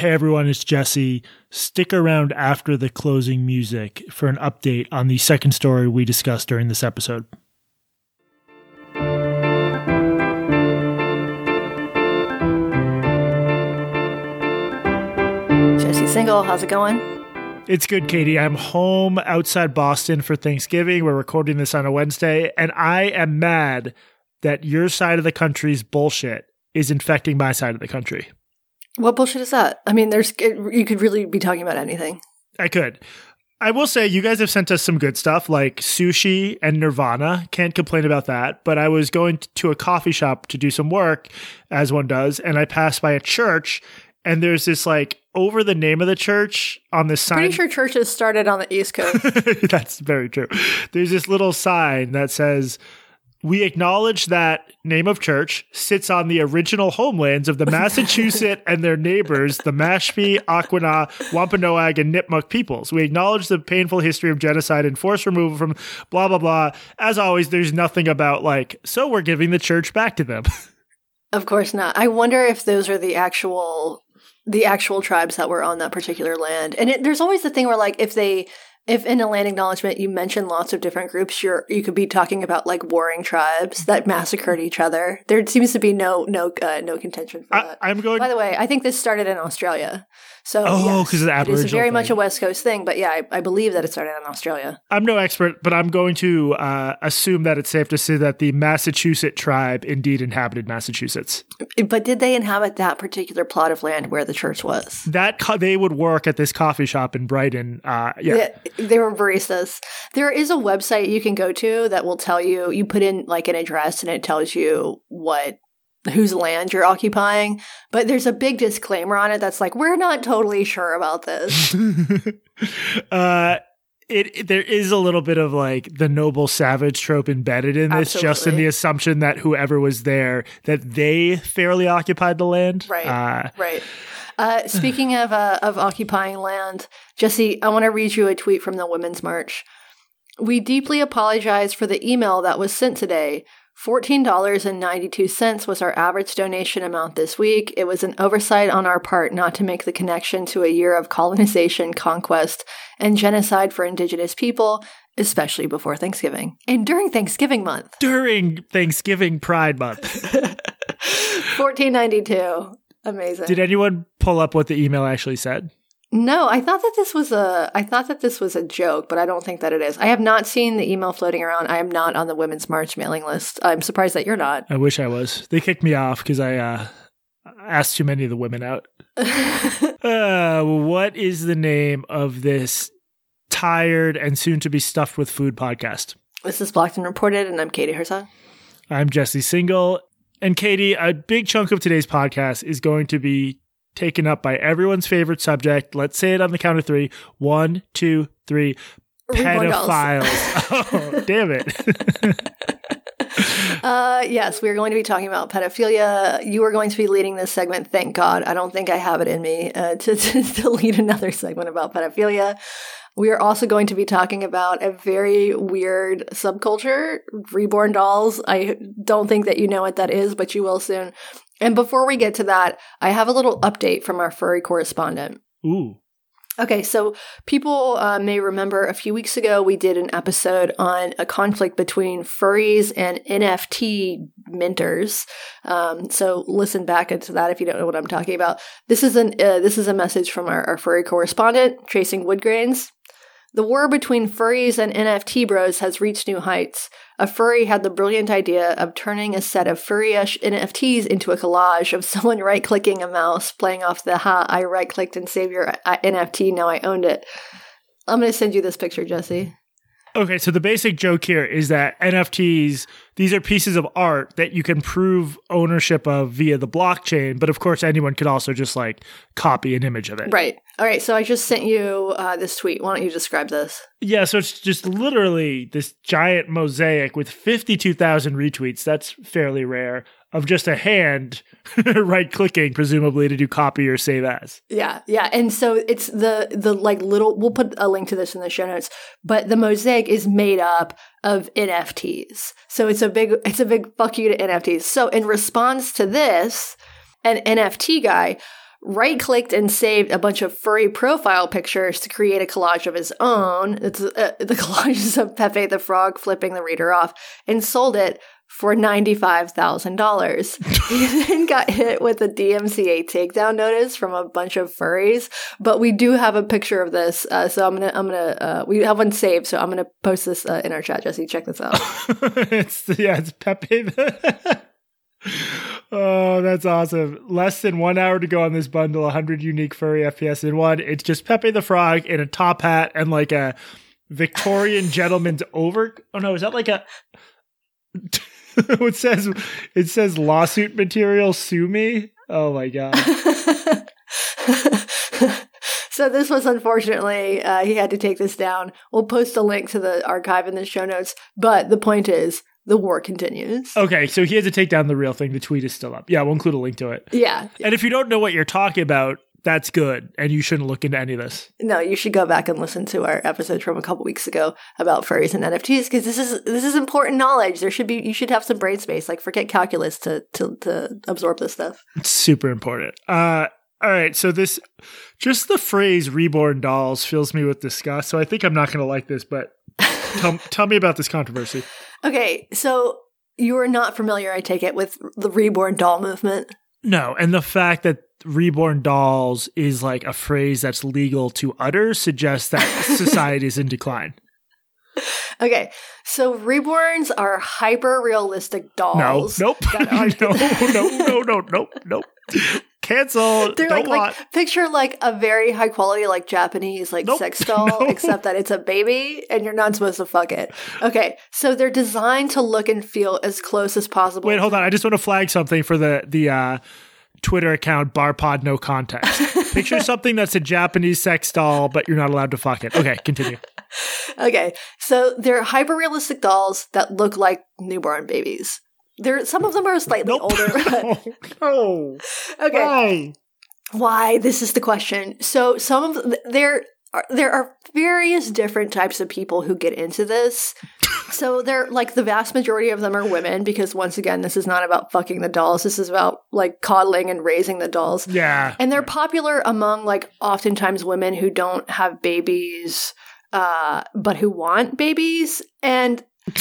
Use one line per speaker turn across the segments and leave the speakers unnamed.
Hey everyone, it's Jesse. Stick around after the closing music for an update on the second story we discussed during this episode.
Jesse Singal, how's it going?
It's good, Katie. I'm home outside Boston for Thanksgiving. We're recording this on a Wednesday, and I am mad that your side of the country's bullshit is infecting my side of the country.
What bullshit is that? I mean, there's you could really be talking about anything.
I could. I will say you guys have sent us some good stuff like sushi and Nirvana. Can't complain about that. But I was going to a coffee shop to do some work, as one does, and I passed by a church, and there's this like over the name of the church on the sign.
Pretty sure churches started on the East Coast.
That's very true. There's this little sign that says we acknowledge that name of church sits on the original homelands of the Massachusetts and their neighbors, the Mashpee, Aquinnah, Wampanoag, and Nipmuc peoples. We acknowledge the painful history of genocide and forced removal from blah, blah, blah. As always, there's nothing about like, so we're giving the church back to them.
Of course not. I wonder if those are the actual the actual tribes that were on that particular land. And it, there's always the thing where like if they if in a land acknowledgement you mention lots of different groups, you're you could be talking about like warring tribes that massacred each other. There seems to be no no uh, no contention for
I,
that.
I'm going.
By the way, I think this started in Australia. So
Oh, 'cause of the
it is very
thing.
much a West Coast thing. But yeah, I, I believe that it started in Australia.
I'm no expert, but I'm going to uh, assume that it's safe to say that the Massachusetts tribe indeed inhabited Massachusetts.
But did they inhabit that particular plot of land where the church was?
That co- they would work at this coffee shop in Brighton. Uh, yeah.
They, they were baristas. There is a website you can go to that will tell you, you put in like an address and it tells you what, whose land you're occupying. But there's a big disclaimer on it that's like, we're not totally sure about this.
uh, it, it- there is a little bit of like the noble savage trope embedded in this, just in the assumption that whoever was there that they fairly occupied the land.
Right.
Uh,
right. Uh, speaking of, uh, of occupying land, Jesse, I want to read you a tweet from the Women's March. We deeply apologize for the email that was sent today. $14.92 was our average donation amount this week. It was an oversight on our part not to make the connection to a year of colonization, conquest, and genocide for indigenous people, especially before Thanksgiving. And during Thanksgiving month,
during Thanksgiving Pride Month,
1492. Amazing.
did anyone pull up what the email actually said?
No, I thought that this was a I thought that this was a joke, but I don't think that it is. I have not seen the email floating around. I am not on the Women's March mailing list. I'm surprised that you're not.
I wish I was. They kicked me off because I uh, asked too many of the women out. Uh, what is the name of this tired and soon to be stuffed with food podcast?
this is Blocked and Reported, and I'm Katie Herzog.
I'm Jesse Singal. And Katie, a big chunk of today's podcast is going to be taken up by everyone's favorite subject. Let's say it on the count of three. One, two, three. Pedophiles. oh, damn it.
Uh, yes, we are going to be talking about pedophilia. You are going to be leading this segment. Thank God. I don't think I have it in me uh, to, to, to lead another segment about pedophilia. We are also going to be talking about a very weird subculture, reborn dolls. I don't think that you know what that is, but you will soon. And before we get to that, I have a little update from our furry correspondent.
Ooh.
Okay, so people uh, may remember a few weeks ago we did an episode on a conflict between furries and NFT minters. Um, so listen back into that if you don't know what I'm talking about. This is an uh, this is a message from our, our furry correspondent, Tracing Woodgrains. The war between furries and NFT bros has reached new heights. A furry had the brilliant idea of turning a set of furry-ish NFTs into a collage of someone right-clicking a mouse, playing off the "ha, I right-clicked and saved your uh, NFT, now I owned it." I'm going to send you this picture, Jesse.
Okay, so the basic joke here is that NFTs, these are pieces of art that you can prove ownership of via the blockchain, but of course anyone could also just like copy an image of it.
Right. All right. So I just sent you uh, this tweet. Why don't you describe this?
Yeah, so it's just literally this giant mosaic with 52,000 retweets. That's fairly rare of just a hand right clicking presumably to do copy or save as.
Yeah, yeah, and so it's the the like little. We'll put a link to this in the show notes, but the mosaic is made up of NFTs. So it's a big it's a big fuck you to NFTs. So in response to this, an NFT guy right clicked and saved a bunch of furry profile pictures to create a collage of his own. It's uh, the collages of Pepe the Frog flipping the reader off and sold it for $95,000. he then got hit with a DMCA takedown notice from a bunch of furries, but we do have a picture of this. Uh, so I'm going to, I'm going to, uh, we have one saved. So I'm going to post this uh, in our chat, Jesse. Check this out.
it's, yeah, it's Pepe. oh, that's awesome. Less than one hour to go on this bundle, 100 unique furry FPS in one. It's just Pepe the Frog in a top hat and like a Victorian gentleman's over. Oh no, is that like a. it says it says lawsuit material sue me? Oh my god.
So this was unfortunately uh, he had to take this down. We'll post a link to the archive in the show notes but the point is the war continues.
Okay so he had to take down the real thing. The tweet is still up. Yeah we'll include a link to it.
Yeah.
And if you don't know what you're talking about that's good and you shouldn't look into any of this.
No you should go back and listen to our episode from a couple weeks ago about furries and nfts because this is this is important knowledge. There should be you should have some brain space like forget calculus to to, to absorb this stuff.
It's super important. Uh all right so this just the phrase reborn dolls fills me with disgust so i think i'm not going to like this but tell, tell me about this controversy.
Okay so you are not familiar i take it with the reborn doll movement?
No and the fact that reborn dolls is like a phrase that's legal to utter suggests that society is in decline.
Okay, so reborns are hyper realistic dolls.
No, nope. Are- no, no, no, no, nope, nope. Cancel.
They're
Don't
like, like picture like a very high quality like Japanese like nope. sex doll, no. except that it's a baby and you're not supposed to fuck it. Okay, so they're designed to look and feel as close as possible.
Wait, hold on. I just want to flag something for the the uh Twitter account barpod no context. Picture something that's a Japanese sex doll, but you're not allowed to fuck it. Okay, continue.
okay, so they're hyper realistic dolls that look like newborn babies. There, some of them are slightly
nope.
older.
no, no.
Okay.
Why?
Why? This is the question. So some of they're are, there are various different types of people who get into this. so they're like the vast majority of them are women because once again, this is not about fucking the dolls. This is about like coddling and raising the dolls.
Yeah.
And they're popular among like oftentimes women who don't have babies, uh, but who want babies. And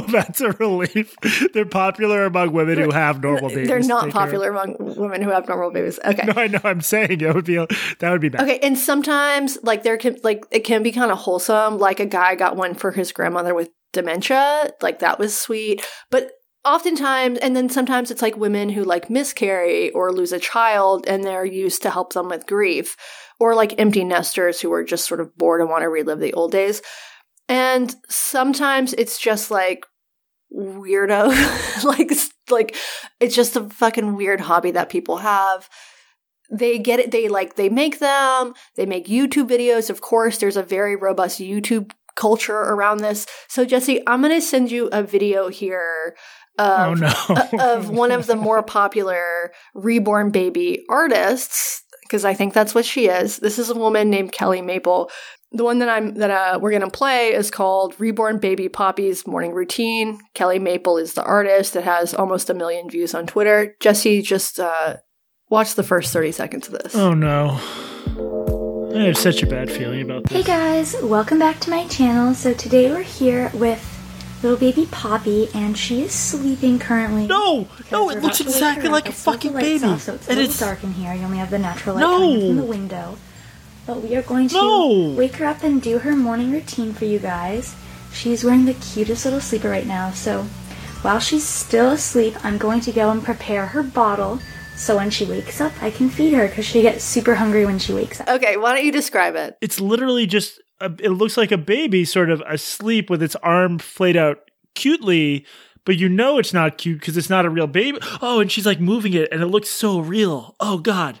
that's a relief. They're popular among women who have normal babies.
They're not popular among women who have normal babies. Okay.
No, I know. I'm saying it would be that would be bad.
Okay, and sometimes like there can like it can be kind of wholesome. Like a guy got one for his grandmother with dementia. Like that was sweet, but oftentimes and then sometimes it's like women who like miscarry or lose a child and they're used to help them with grief or like empty nesters who are just sort of bored and want to relive the old days and sometimes it's just like weirdo like like it's just a fucking weird hobby that people have they get it they like they make them they make youtube videos of course there's a very robust youtube culture around this so jesse i'm going to send you a video here of,
oh,
no. Uh, of one of the more popular reborn baby artists because I think that's what she is. This is a woman named Kelly Maple the one that I'm that uh, we're gonna play is called "Reborn Baby Poppy's Morning Routine." Kelly Maple is the artist. It has almost a million views on Twitter. Jesse, just uh, watch the first thirty seconds of this.
Oh no. I have such a bad feeling about this.
Hey guys, welcome back to my channel. So today we're here with little baby Poppy, and she is sleeping currently.
No, no, it looks exactly like a fucking baby.
Off, so it's a little dark in here. You only have the natural light no. coming from the window. But we are going to
no.
wake her up and do her morning routine for you guys. She's wearing the cutest little sleeper right now, so while she's still asleep, I'm going to go and prepare her bottle so when she wakes up, I can feed her because she gets super hungry when she wakes up.
Okay, why don't you describe it?
It's literally just, a, it looks like a baby sort of asleep with its arm flayed out cutely, but you know it's not cute because it's not a real baby. Oh, and she's like moving it and it looks so real. Oh, God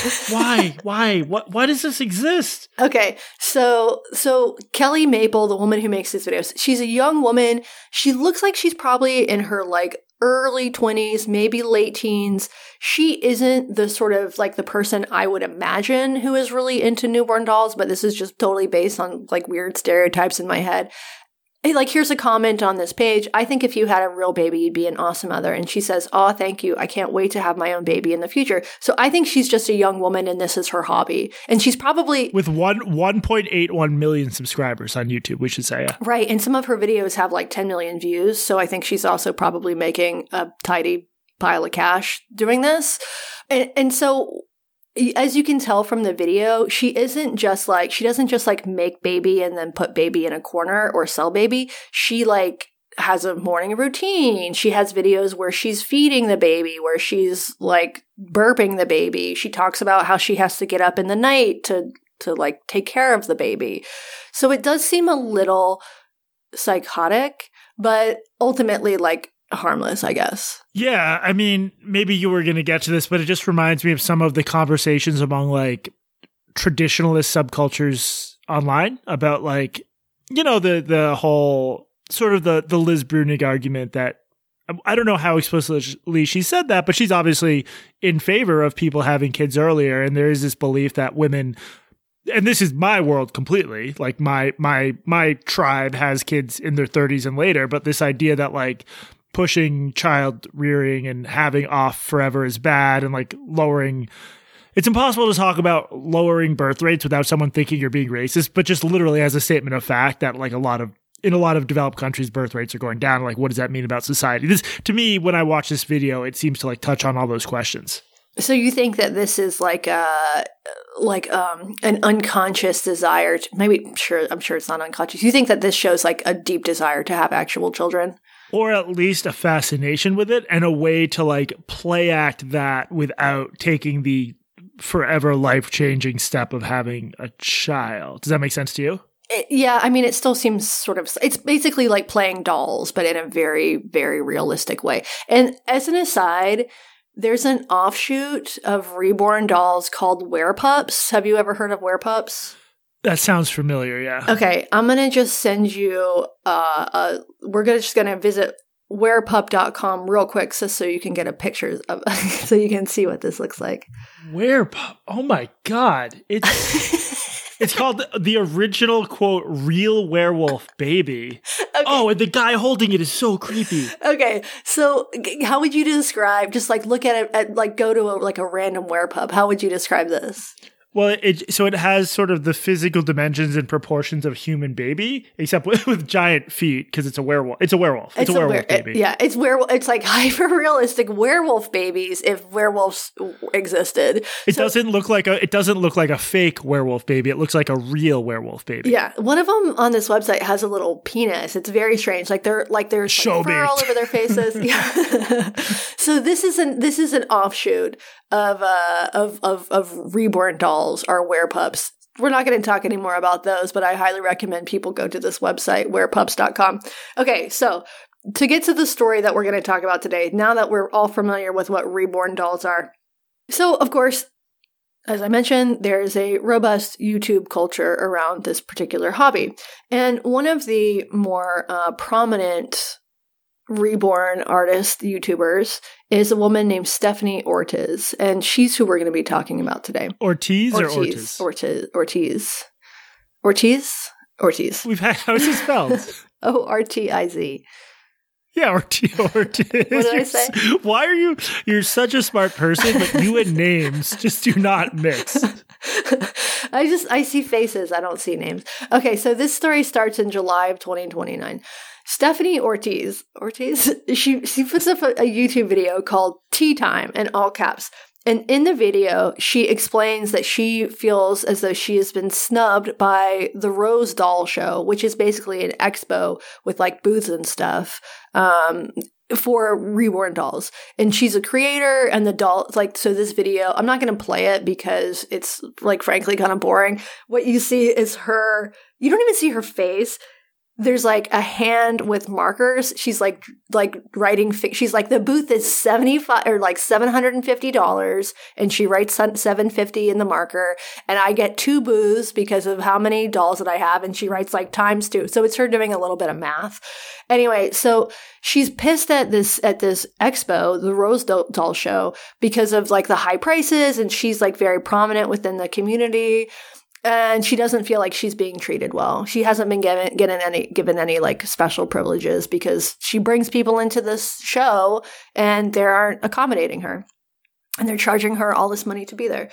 why? Why? What? Why does this exist?
Okay, so so Kelly Maple, the woman who makes these videos, she's a young woman. She looks like she's probably in her like early 20s, maybe late teens. She isn't the sort of like the person I would imagine who is really into newborn dolls, but this is just totally based on like weird stereotypes in my head. Like here's a comment on this page. I think if you had a real baby, you'd be an awesome mother. And she says, "Oh, thank you. I can't wait to have my own baby in the future." So I think she's just a young woman, and this is her hobby. And she's probably
with one one point eight one million subscribers on YouTube. We should say, yeah.
right. And some of her videos have like ten million views. So I think she's also probably making a tidy pile of cash doing this. And, and so as you can tell from the video, she isn't just like, she doesn't just like make baby and then put baby in a corner or sell baby. She like has a morning routine. She has videos where she's feeding the baby, where she's like burping the baby. She talks about how she has to get up in the night to, to like take care of the baby. So it does seem a little psychotic, but ultimately like harmless, I guess.
Yeah, I mean, maybe you were going to get to this, but it just reminds me of some of the conversations among like traditionalist subcultures online about like you know the the whole sort of the the Liz Bruenig argument that I don't know how explicitly she said that, but she's obviously in favor of people having kids earlier, and there is this belief that women and this is my world completely like my my my tribe has kids in their 30s and later but this idea that like pushing child rearing and having off forever is bad and like lowering it's impossible to talk about lowering birth rates without someone thinking you're being racist, but just literally as a statement of fact that like a lot of in a lot of developed countries birth rates are going down. Like what does that mean about society? This to me when i watch this video it seems to like touch on all those questions.
So you think that this is like a like um an unconscious desire to maybe sure i'm sure it's not unconscious. You think that this shows like a deep desire to have actual children
or at least a fascination with it and a way to like play act that without taking the forever life changing step of having a child. Does that make sense to you?
It, yeah, I mean, it still seems sort of, it's basically like playing dolls, but in a very, very realistic way. And as an aside, there's an offshoot of Reborn Dolls called Werepups. Have you ever heard of Werepups?
That sounds familiar, yeah.
Okay, I'm gonna just send you. Uh, uh we're gonna just gonna visit werepup.com real quick, just so you can get a picture of, so you can see what this looks like.
Werepup. Oh my god, it's it's called the, the, original quote real werewolf baby. Okay. Oh, and the guy holding it is so creepy.
Okay, so how would you describe? Just like look at it, at, like go to a, like a random werepup. How would you describe this?
Well, it so it has sort of the physical dimensions and proportions of human baby, except with, with giant feet because it's a werewolf. It's a werewolf. It's, it's a, a werewolf baby.
yeah, it's werewolf. It's like hyper realistic werewolf babies if werewolves existed.
It so, doesn't look like a. It doesn't look like a fake werewolf baby. It looks like a real werewolf baby.
Yeah, one of them on this website has a little penis. It's very strange. Like they're like there's like, fur all over their faces. yeah. so this is an this is an offshoot of uh of of of reborn dolls are werepups. We're not going to talk anymore about those, but I highly recommend people go to this website, werepups.com. Okay, so to get to the story that we're going to talk about today, now that we're all familiar with what reborn dolls are. So, of course, as I mentioned, there is a robust YouTube culture around this particular hobby. And one of the more uh, prominent reborn artist YouTubers is a woman named Stephanie Ortiz, and she's who we're going to be talking about today.
Ortiz, Ortiz
or Ortiz? Ortiz. Ortiz. Ortiz. Ortiz.
We've had how's it spelled?
o R T I Z.
Yeah, Ortiz. Ortiz. what
did I say?
Why are you? You're such a smart person, but you and names just do not mix.
I just I see faces. I don't see names. Okay, so this story starts in July of 2029. Stephanie Ortiz, Ortiz, she, she puts up a, a YouTube video called Tea Time in all caps. And in the video, she explains that she feels as though she has been snubbed by the Rose Doll Show, which is basically an expo with like booths and stuff. Um, for reborn dolls and she's a creator and the doll like so this video i'm not going to play it because it's like frankly kind of boring what you see is her you don't even see her face there's like a hand with markers. She's like like writing. She's like the booth is seventy five or like seven hundred and fifty dollars, and she writes seven fifty in the marker, and I get two booths because of how many dolls that I have, and she writes like times two. So it's her doing a little bit of math. Anyway, so she's pissed at this at this expo, the Rose Doll Show, because of like the high prices, and she's like very prominent within the community and she doesn't feel like she's being treated well. She hasn't been given given any given any like special privileges because she brings people into this show and they aren't accommodating her. And they're charging her all this money to be there.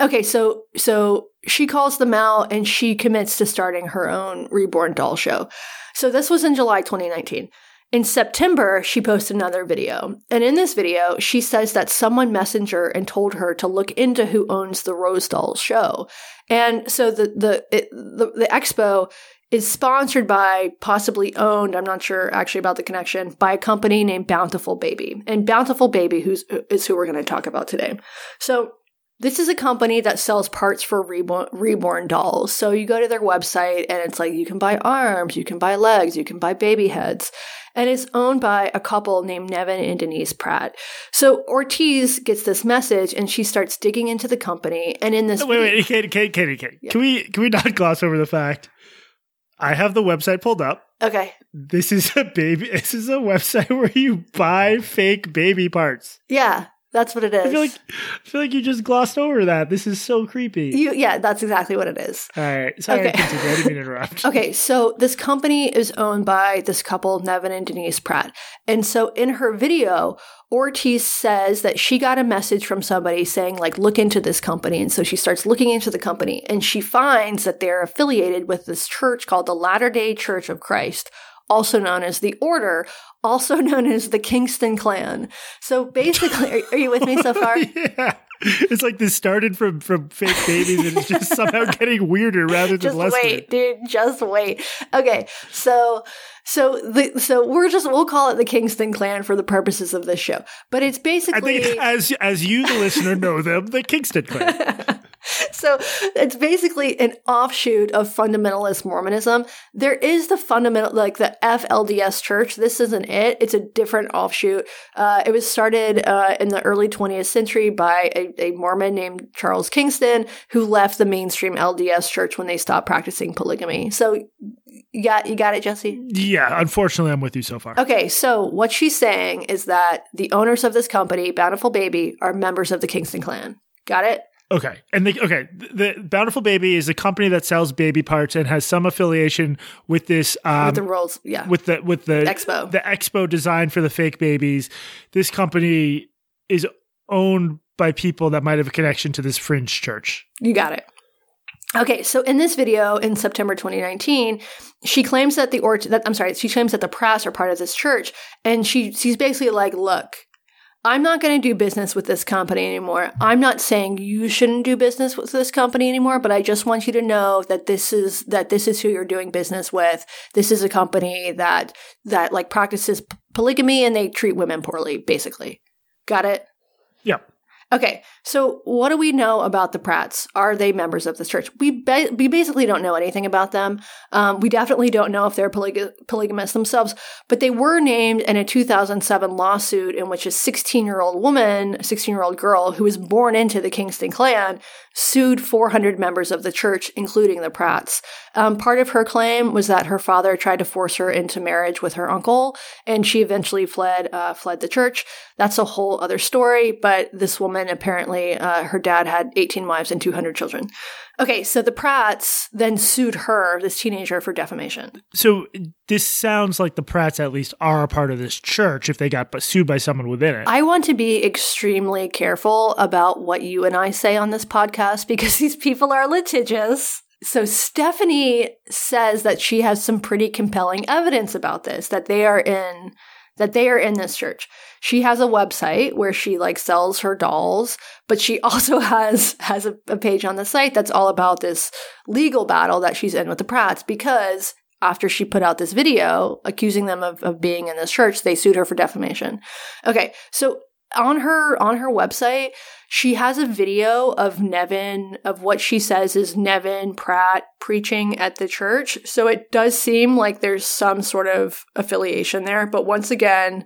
Okay, so so she calls them out and she commits to starting her own reborn doll show. So this was in July 2019. In September, she posted another video. And in this video, she says that someone messaged her and told her to look into who owns the Rose Dolls show. And so the the it, the, the expo is sponsored by, possibly owned, I'm not sure actually about the connection, by a company named Bountiful Baby. And Bountiful Baby who's, is who we're going to talk about today. So this is a company that sells parts for reborn, reborn dolls. So you go to their website and it's like you can buy arms, you can buy legs, you can buy baby heads. And it's owned by a couple named Nevin and Denise Pratt. So Ortiz gets this message and she starts digging into the company. And in this.
Wait, wait, Katie, Katie, Katie, Katie. Yeah. Can, we, can we not gloss over the fact? I have the website pulled up.
Okay.
This is a baby. This is a website where you buy fake baby parts.
Yeah. That's what it is.
I feel like I feel like you just glossed over that. This is so creepy.
You, yeah, that's exactly what it is.
All right. Sorry, okay. I didn't interrupt.
okay, so this company is owned by this couple, Nevin and Denise Pratt. And so in her video, Ortiz says that she got a message from somebody saying, like, look into this company. And so she starts looking into the company and she finds that they're affiliated with this church called the Latter day Church of Christ, also known as the Order, also known as the Kingston Clan. So basically, are, are you with me so far?
yeah. It's like this started from from fake babies and it's just somehow getting weirder rather than
just
less.
Just wait, dude, just wait. Okay, so so the so we're just we'll call it the Kingston Clan for the purposes of this show. But it's basically
I think as as you the listener know them, the Kingston Clan.
so it's basically an offshoot of fundamentalist Mormonism. There is the fundamental, like the FLDS Church. This isn't it. It's a different offshoot. Uh, it was started uh, in the early 20th century by a, a, Mormon named Charles Kingston, who left the mainstream LDS Church when they stopped practicing polygamy. So you got you got it, Jesse.
Yeah, unfortunately, I'm with you so far.
Okay, so what she's saying is that the owners of this company, Bountiful Baby, are members of the Kingston Clan. Got it?
Okay, and the okay, the Bountiful Baby is a company that sells baby parts and has some affiliation with this um,
with the rolls, yeah,
with the with the
expo,
the expo design for the fake babies. This company is owned by people that might have a connection to this fringe church.
You got it. Okay, so in this video in September 2019, she claims that the or that I'm sorry, she claims that the Pratts are part of this church, and she she's basically like, look, I'm not going to do business with this company anymore. I'm not saying you shouldn't do business with this company anymore, but I just want you to know that this is that this is who you're doing business with. This is a company that that like practices polygamy and they treat women poorly, basically. Got it? Okay, so what do we know about the Pratts? Are they members of this church? We we basically don't know anything about them. Um, we definitely don't know if they're polyg- polygamists themselves, but they were named in a 2007 lawsuit in which a 16 year old woman, 16 year old girl who was born into the Kingston clan, sued 400 members of the church, including the Pratts. Um, part of her claim was that her father tried to force her into marriage with her uncle, and she eventually fled uh, fled the church. That's a whole other story, but this woman. Apparently, uh, her dad had 18 wives and 200 children. Okay, so the Pratts then sued her, this teenager, for defamation.
So this sounds like the Pratts at least are a part of this church if they got sued by someone within it.
I want to be extremely careful about what you and I say on this podcast because these people are litigious. So Stephanie says that she has some pretty compelling evidence about this, that they are in that they are in this church. She has a website where she like sells her dolls, but she also has has a, a page on the site that's all about this legal battle that she's in with the Pratts because after she put out this video accusing them of, of being in this church, they sued her for defamation. Okay, so on her on her website, she has a video of Nevin of what she says is Nevin Pratt preaching at the church. So it does seem like there's some sort of affiliation there, but once again,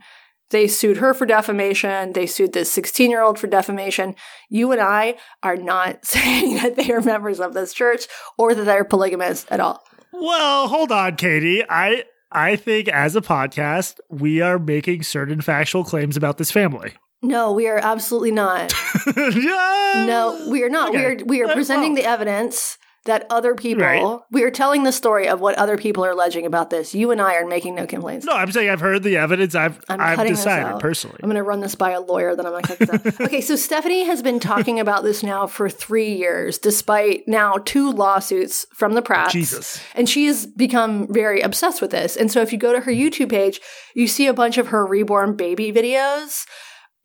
they sued her for defamation. They sued this 16 year old for defamation. You and I are not saying that they are members of this church or that they're polygamists at all.
Well, hold on, Katie. I I think as a podcast, we are making certain factual claims about this family.
No, we are absolutely not.
yeah.
No, we are not. Okay. We are we are presenting well. the evidence that other people,
Right.
we are telling the story of what other people are alleging about this. You and I are making no complaints.
No, I'm saying I've heard the evidence. I've
I'm
I've decided personally.
I'm going to run this by a lawyer, then I'm going to cut this out. okay, so Stephanie has been talking about this now for three years, despite now two lawsuits from the Pratts.
Jesus.
And she has become very obsessed with this. And so if you go to her YouTube page, you see a bunch of her reborn baby videos.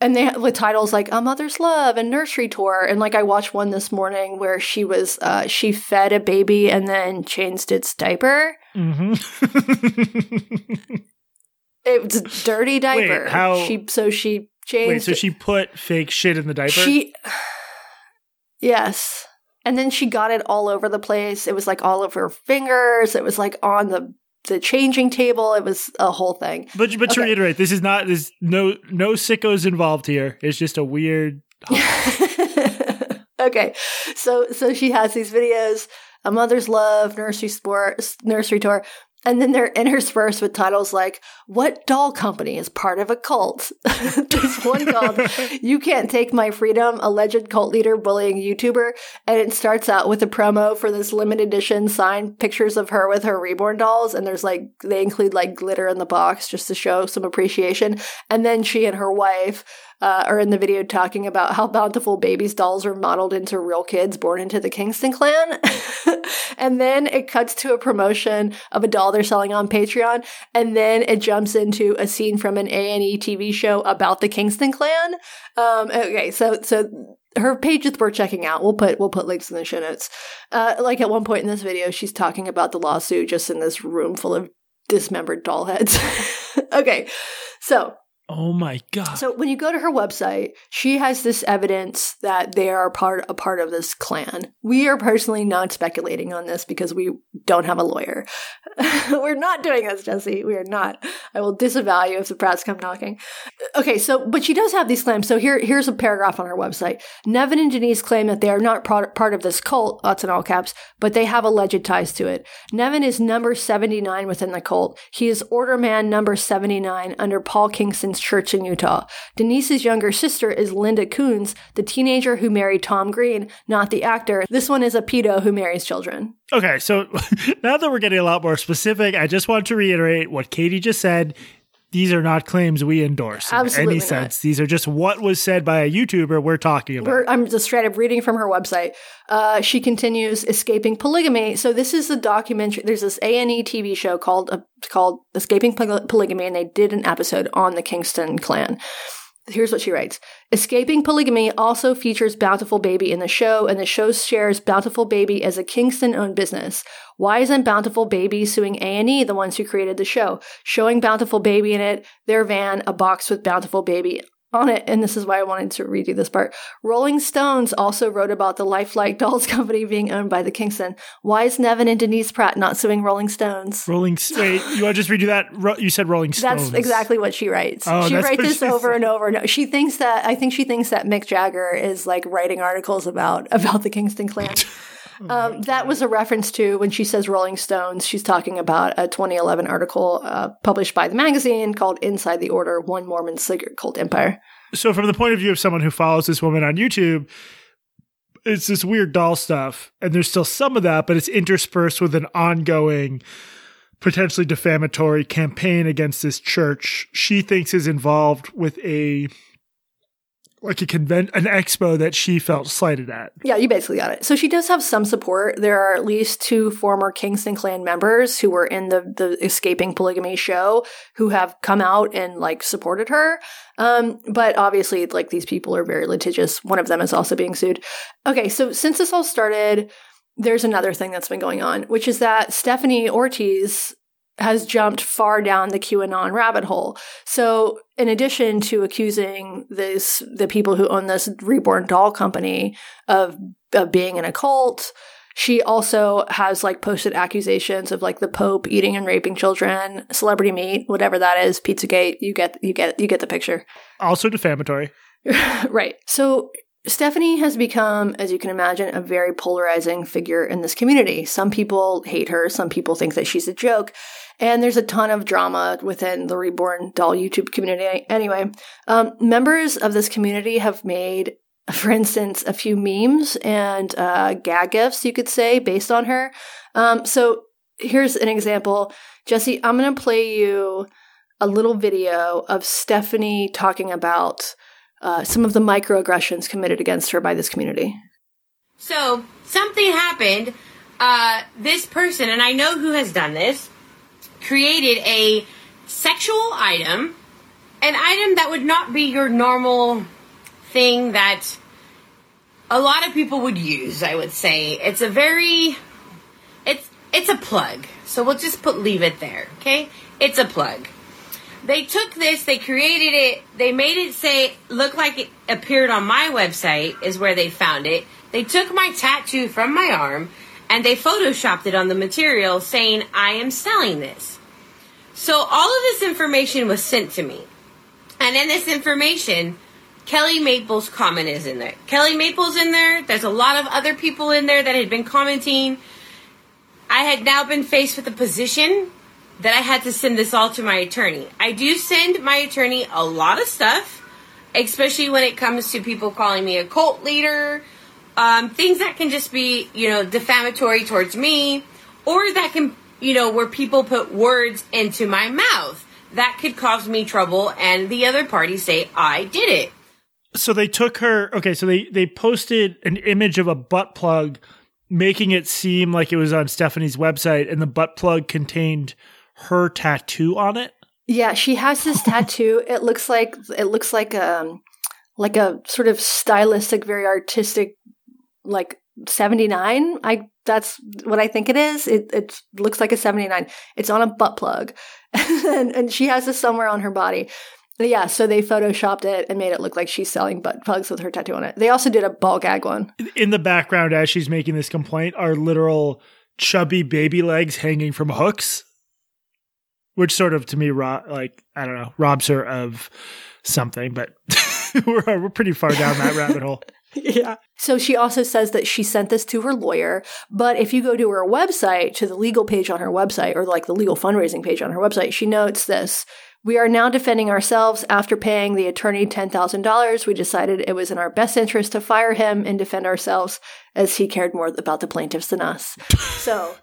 And they have with titles like A Mother's Love and Nursery Tour. And like I watched one this morning where she was, uh, she fed a baby and then changed its diaper.
hmm
It was a dirty diaper.
how-
She, so she changed.
Wait, so she put fake shit in the diaper?
She, yes, and then she got it all over the place. It was like all over her fingers. It was like on the the changing table. It was a whole thing.
but but to reiterate, this is not there's no no sickos involved here. It's just a weird.
okay, so so she has these videos: a mother's love, nursery sport, nursery tour. And then they're interspersed with titles like, What doll company is part of a cult? There's one called You Can't Take My Freedom, alleged cult leader bullying YouTuber. And it starts out with a promo for this limited edition signed pictures of her with her reborn dolls. And there's like, they include like glitter in the box just to show some appreciation. And then she and her wife uh, are in the video talking about how bountiful babies' dolls are modeled into real kids born into the Kingston clan. and then it cuts to a promotion of a doll they're selling on Patreon. And then it jumps into a scene from an A&E TV show about the Kingston clan. Um, okay, so, so her page is worth checking out. We'll put, we'll put links in the show notes. Uh, like at one point in this video, she's talking about the lawsuit just in this room full of dismembered doll heads. okay. So
Oh my god!
so when you go to her website, she has this evidence that they are part a part of this clan. We are personally not speculating on this because we don't have a lawyer. We're not doing this, Jesse. We are not. I will disavow you if the press come knocking. Okay, so but she does have these claims. So here here's a paragraph on her website. Nevin and Denise claim that they are not part, part of this cult, that's in all caps, but they have alleged ties to it. Nevin is number 79 within the cult. He is order man number 79 under Paul Kingston's church in Utah. Denise's younger sister is Linda Kunz, the teenager who married Tom Green, not the actor. This one is a pedo who marries children.
Okay, so now that we're getting a lot more specific, I just want to reiterate what Katie just said. These are not claims we endorse in
Absolutely
any
not.
sense. These are just what was said by a YouTuber we're talking about.
We're, I'm just straight up reading from her website. Uh, she continues escaping polygamy. So this is the documentary. There's this A and E TV show called uh, called Escaping Poly- Polygamy, and they did an episode on the Kingston clan. Here's what she writes. Escaping Polygamy also features Bountiful Baby in the show, and the show shares Bountiful Baby as a Kingston-owned business. Why isn't Bountiful Baby suing A&E, the ones who created the show? Showing Bountiful Baby in it, their van, a box with Bountiful Baby on it, and this is why I wanted to read you this part. Rolling Stones also wrote about the Lifelike Dolls company being owned by the Kingston. Why is Nevin and Denise Pratt not suing Rolling Stones?
Rolling. Wait, you want to just redo that? Ro- you said Rolling Stones.
That's exactly what she writes.
Oh,
she writes this over
said.
and over and over. She thinks that I think she thinks that Mick Jagger is like writing articles about about the Kingston clan.
Oh
um, that was a reference to when she says Rolling Stones. She's talking about a 2011 article uh, published by the magazine called "Inside the Order: One Mormon Secret Cult Empire."
So, from the point of view of someone who follows this woman on YouTube, it's this weird doll stuff, and there's still some of that, but it's interspersed with an ongoing, potentially defamatory campaign against this church. She thinks is involved with a like a convent, an expo that she felt slighted at.
Yeah, you basically got it. So she does have some support. There are at least two former Kingston clan members who were in the the escaping polygamy show who have come out and like supported her. Um, but obviously, like these people are very litigious. One of them is also being sued. Okay, so since this all started, there's another thing that's been going on, which is that Stephanie Ortiz has jumped far down the QAnon rabbit hole. So, in addition to accusing this the people who own this reborn doll company of of being in a cult, she also has like posted accusations of like the Pope eating and raping children, celebrity meat, whatever that is, Pizzagate. You get you get you get the picture.
Also defamatory.
right. So Stephanie has become, as you can imagine, a very polarizing figure in this community. Some people hate her, some people think that she's a joke, and there's a ton of drama within the Reborn Doll YouTube community. Anyway, um, members of this community have made for instance, a few memes and uh, gag gifs, you could say, based on her. Um, so here's an example. Jesse, I'm going to play you a little video of Stephanie talking about uh, some of the microaggressions committed against her by this community.
So something happened. Uh, this person, and I know who has done this, created a sexual item, an item that would not be your normal thing that a lot of people would use. I would say it's a very, it's it's a plug. So we'll just put leave it there. Okay, it's a plug. They took this, they created it, they made it say look like it appeared on my website is where they found it. They took my tattoo from my arm and they photoshopped it on the material saying I am selling this. So all of this information was sent to me. And in this information, Kelly Maples' comment is in there. Kelly Maples in there. There's a lot of other people in there that had been commenting. I had now been faced with a position that I had to send this all to my attorney. I do send my attorney a lot of stuff, especially when it comes to people calling me a cult leader, um, things that can just be, you know, defamatory towards me, or that can, you know, where people put words into my mouth that could cause me trouble, and the other party say I did it.
So they took her. Okay, so they they posted an image of a butt plug, making it seem like it was on Stephanie's website, and the butt plug contained her tattoo on it.
Yeah, she has this tattoo. It looks like it looks like um like a sort of stylistic, very artistic, like seventy nine. I that's what I think it is. It it looks like a seventy nine. It's on a butt plug, and, and she has this somewhere on her body. But yeah, so they photoshopped it and made it look like she's selling butt plugs with her tattoo on it. They also did a ball gag one.
In the background, as she's making this complaint, are literal chubby baby legs hanging from hooks, which sort of to me, ro- like I don't know, robs her of something. But we're we're pretty far down that rabbit hole.
Yeah. So she also says that she sent this to her lawyer, but if you go to her website, to the legal page on her website, or like the legal fundraising page on her website, she notes this. We are now defending ourselves. After paying the attorney $10,000, we decided it was in our best interest to fire him and defend ourselves as he cared more about the plaintiffs than us. So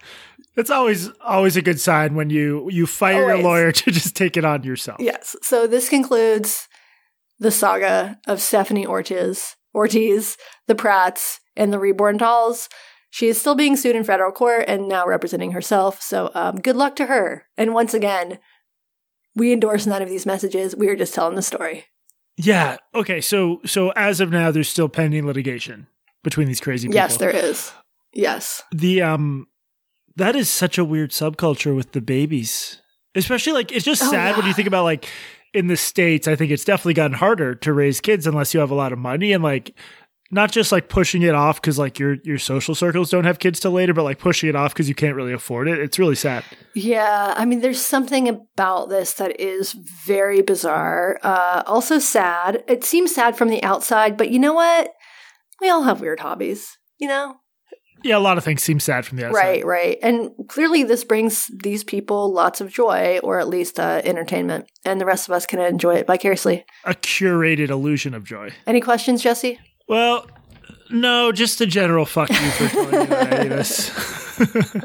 It's always always a good sign when you you fire
Always.
your lawyer to just take it on yourself.
Yes. So this concludes the saga of Stephanie Ortiz, Ortiz, the Pratts, and the Reborn Dolls. She is still being sued in federal court and now representing herself. So um, good luck to her. And once again, we endorse none of these messages. We are just telling the story.
Yeah. Okay. So so as of now, there's still pending litigation between these crazy people.
Yes, there is. Yes.
the um that is such a weird subculture with the babies especially like it's just
Oh,
sad when you think about like in the states i think it's definitely gotten harder to raise kids unless you have a lot of money and like not just like pushing it off because like your your social circles don't have kids till later but like pushing it off because you can't really afford it it's really sad
Yeah, I mean, there's something about this that is very bizarre. Uh, also sad. It seems sad from the outside, but you know what? We all have weird hobbies, you know?
Yeah a lot of things seem sad from the outside
Right, right. And clearly, this brings these people lots of joy, or at least uh, entertainment, and the rest of us can enjoy it vicariously.
a curated illusion of joy
Any questions, Jesse?
well no just a general fuck you for telling me this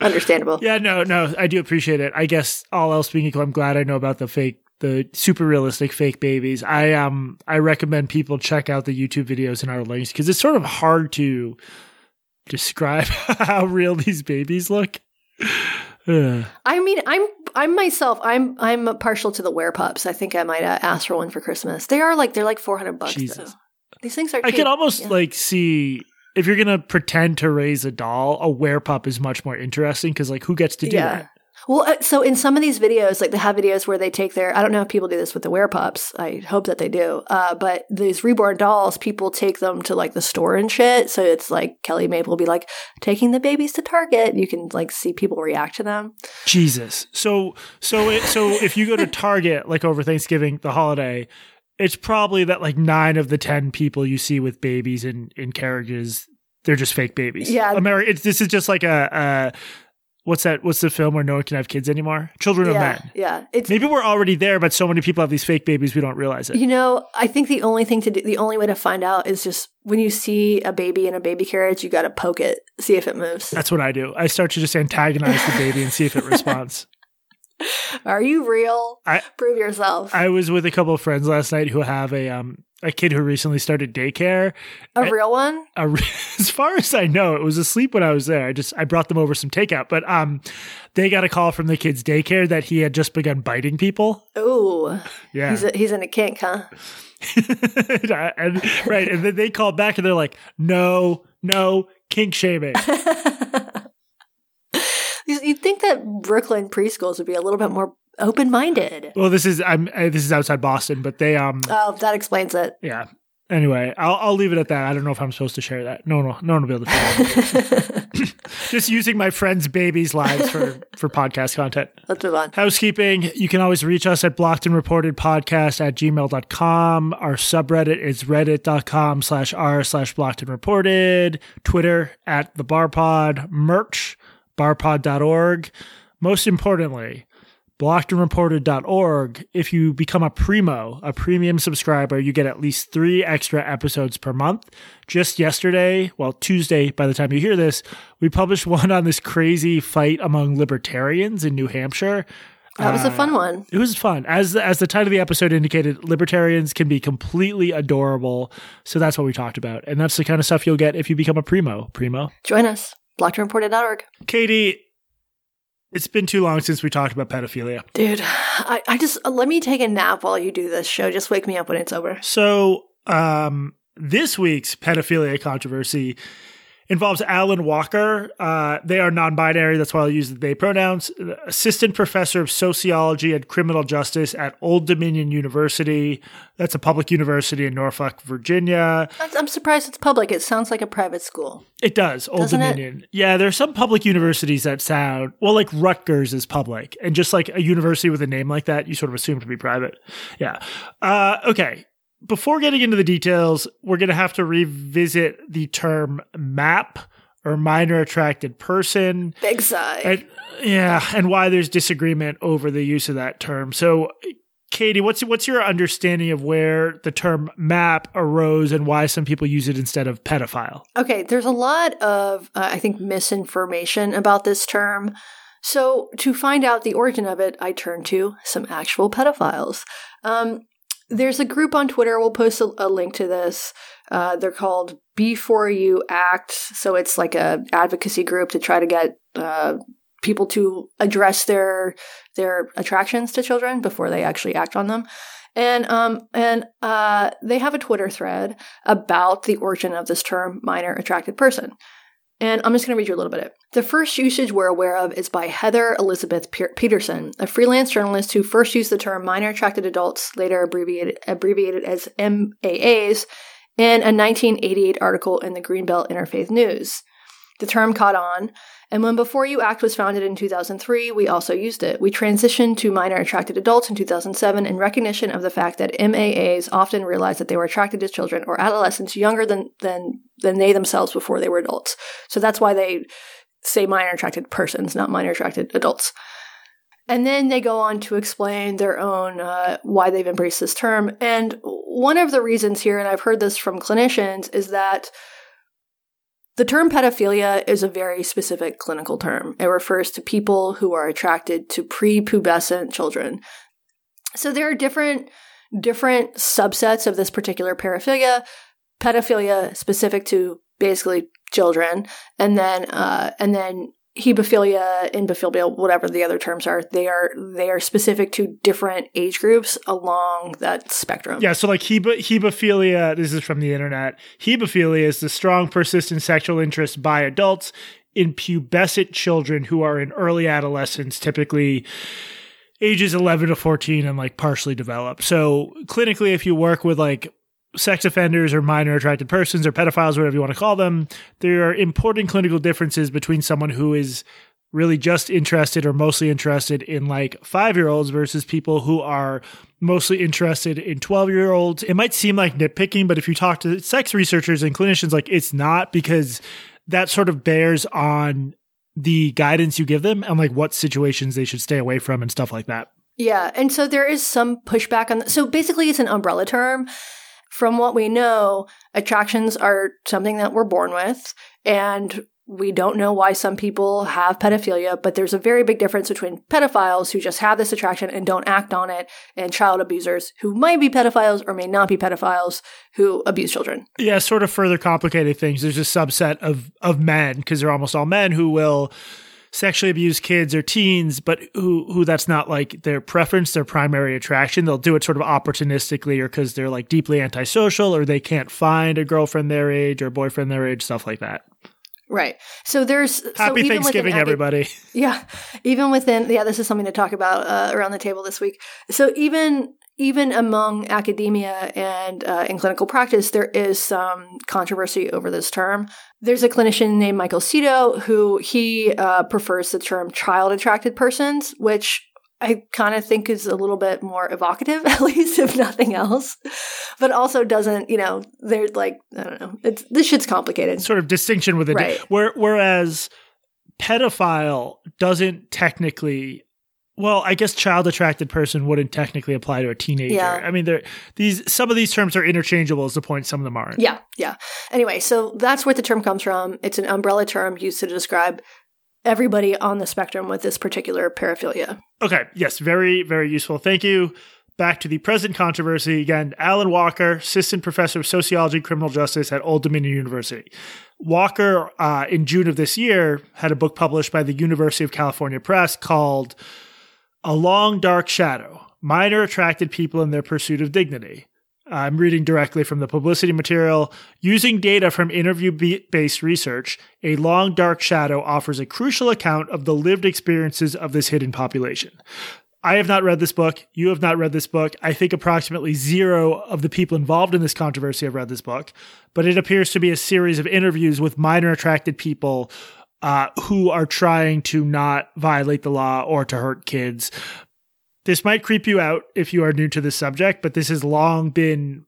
Understandable.
Yeah, no, no, I do appreciate it. I guess all else being equal, I'm glad I know about the fake, the super realistic fake babies. I um, I recommend people check out the YouTube videos in our links because it's sort of hard to describe how real these babies look.
I mean, I'm I'm myself. I'm I'm partial to the werepups. I think I might uh, ask for one for Christmas. They are like they're like 400 bucks.
Jesus.
Though. These things are.
I
cheap.
can almost
Yeah.
like see if you're gonna pretend to raise a doll, a werepup is much more interesting because like who gets to do that?
Well, uh, so in some of these videos, like they have videos where they take their, I don't know if people do this with the werepups. I hope that they do. Uh, but these reborn dolls, people take them to like the store and shit. So it's like Kelly Maple will be like taking the babies to Target. You can like see people react to them.
Jesus. So so it, so if you go to Target like over Thanksgiving, the holiday, it's probably that like nine of the ten people you see with babies in in carriages, they're just fake babies.
Yeah.
America. It's, this is just like a. a what's that? What's the film where no one can have kids anymore? Children of Men.
yeah. It's
Maybe we're already there, but so many people have these fake babies we don't realize it.
You know, I think the only thing to do, the only way to find out is just when you see a baby in a baby carriage, you got to poke it, see if it moves.
That's what I do. I start to just antagonize the baby and see if it responds.
Are you real?
I-
Prove yourself.
I was with a couple of friends last night who have a um a kid who recently started daycare.
a real one?
A as far as I know, it was asleep when I was there. I just I brought them over some takeout, but um, they got a call from the kid's daycare that he had just begun biting people.
Ooh,
Yeah,
he's a, he's in a kink, huh?
and right, and then they called back and they're like, "No, no, kink shaming."
You'd think that Brooklyn preschools would be a little bit more open minded.
well, this is I'm uh, this is outside Boston, but they um
Oh, that explains it.
yeah. Anyway, I'll I'll leave it at that. I don't know if I'm supposed to share that. No, no, no one will be able to. Just using my friends' babies' lives for for podcast content.
Let's move on.
Housekeeping, you can always reach us at blocked and reported podcast at gmail.com. Our subreddit is reddit.com slash r slash blocked and reported. Twitter at the bar barpod. Merch, barpod.org. Most importantly, blockedandreported.org. If you become a primo, a premium subscriber, you get at least three extra episodes per month. Just yesterday, well, Tuesday, by the time you hear this, we published one on this crazy fight among libertarians in New Hampshire.
That was a
Uh,
fun one.
It was fun. As as the title of the episode indicated, libertarians can be completely adorable. So that's what we talked about. And that's the kind of stuff you'll get if you become a primo. Primo.
Join us. blockedandreported.org.
Katie, it's been too long since we talked about pedophilia.
Dude, I, I just uh, let me take a nap while you do this show. Just wake me up when it's over.
So, um, this week's pedophilia controversy involves Allyn Walker. Uh, they are non binary. That's why I'll use the they pronouns. Assistant professor of sociology and criminal justice at Old Dominion University. That's a public university in Norfolk, Virginia.
I'm- surprised it's public. It sounds like a private school.
It does. Old
Doesn't it?
Dominion. Yeah, there are some public universities that sound well, like Rutgers is public, and just like a university with a name like that, you sort of assume to be private. Yeah. Uh, okay. Before getting into the details, we're going to have to revisit the term MAP or minor attracted person.
Big sigh.
And, yeah, and why there's disagreement over the use of that term. So, Katie, what's what's your understanding of where the term MAP arose and why some people use it instead of pedophile?
Okay, there's a lot of, uh, I think, misinformation about this term. So, to find out the origin of it, I turned to some actual pedophiles. Um, there's a group on Twitter, we'll post a, a link to this. Uh, they're called Before You Act. So, it's like a advocacy group to try to get uh, people to address their their attractions to children before they actually act on them. And um and uh they have a Twitter thread about the origin of this term minor attracted person. And I'm just going to read you a little bit of it. The first usage we're aware of is by Heather Elizabeth Pe- Peterson, a freelance journalist who first used the term minor attracted adults, later abbreviated, abbreviated as MAAs, in a 1988 article in the Greenbelt Interfaith News. The term caught on, and when Before You Act was founded in 2003, we also used it. We transitioned to minor attracted adults in 2007 in recognition of the fact that MAAs often realized that they were attracted to children or adolescents younger than, than, than they themselves before they were adults. So that's why they say minor attracted persons, not minor attracted adults. And then they go on to explain their own uh, why they've embraced this term. And one of the reasons here, and I've heard this from clinicians, is that the term pedophilia is a very specific clinical term. It refers to people who are attracted to prepubescent children. So there are different different subsets of this particular paraphilia. Pedophilia specific to basically children, and then uh, and then hebephilia, infophilia, whatever the other terms are. They are they are specific to different age groups along that spectrum.
Yeah, so like hebe- hebephilia, this is from the internet. Hebephilia is the strong, persistent sexual interest by adults in pubescent children who are in early adolescence, typically ages 11 to 14 and like partially developed. So clinically, if you work with like sex offenders or minor attracted persons or pedophiles, whatever you want to call them, there are important clinical differences between someone who is really just interested or mostly interested in like five year olds versus people who are mostly interested in 12 year olds. It might seem like nitpicking, but if you talk to sex researchers and clinicians, like it's not because that sort of bears on the guidance you give them and like what situations they should stay away from and stuff like that.
Yeah, and so there is some pushback on. so basically, it's an umbrella term. From what we know, attractions are something that we're born with, and we don't know why some people have pedophilia, but there's a very big difference between pedophiles who just have this attraction and don't act on it, and child abusers who might be pedophiles or may not be pedophiles who abuse children.
Yeah, sort of further complicated things. There's a subset of of men because they're almost all men who will sexually abuse kids or teens, but who who that's not like their preference, their primary attraction. They'll do it sort of opportunistically or because they're like deeply antisocial or they can't find a girlfriend their age or boyfriend their age, stuff like that.
Right. So there's
happy
so
Thanksgiving,
within,
everybody.
Yeah, even within yeah, this is something to talk about uh, around the table this week. So even even among academia and uh, in clinical practice, there is some controversy over this term. There's a clinician named Michael Seto who he uh, prefers the term child attracted persons, which I kind of think is a little bit more evocative, at least if nothing else, but also doesn't, you know, they're like, I don't know, it's this shit's complicated.
Sort of distinction with it.
Right.
Where, whereas pedophile doesn't technically, well, I guess child attracted person wouldn't technically apply to a teenager.
Yeah.
I mean, there these some of these terms are interchangeable. Is the point? Some of them aren't.
Yeah, yeah. Anyway, so that's where the term comes from. It's an umbrella term used to describe everybody on the spectrum with this particular paraphilia.
Okay. Yes. Very, very useful. Thank you. Back to the present controversy again. Allyn Walker, assistant professor of sociology and criminal justice at Old Dominion University. Walker, uh, in June of this year, had a book published by the University of California Press called "A Long Dark Shadow: Minor Attracted People in Their Pursuit of Dignity." I'm reading directly from the publicity material. Using data from interview based research, A Long Dark Shadow offers a crucial account of the lived experiences of this hidden population. I have not read this book. You have not read this book. I think approximately zero of the people involved in this controversy have read this book, but it appears to be a series of interviews with minor attracted people uh, who are trying to not violate the law or to hurt kids. This might creep you out if you are new to the subject, but this has long been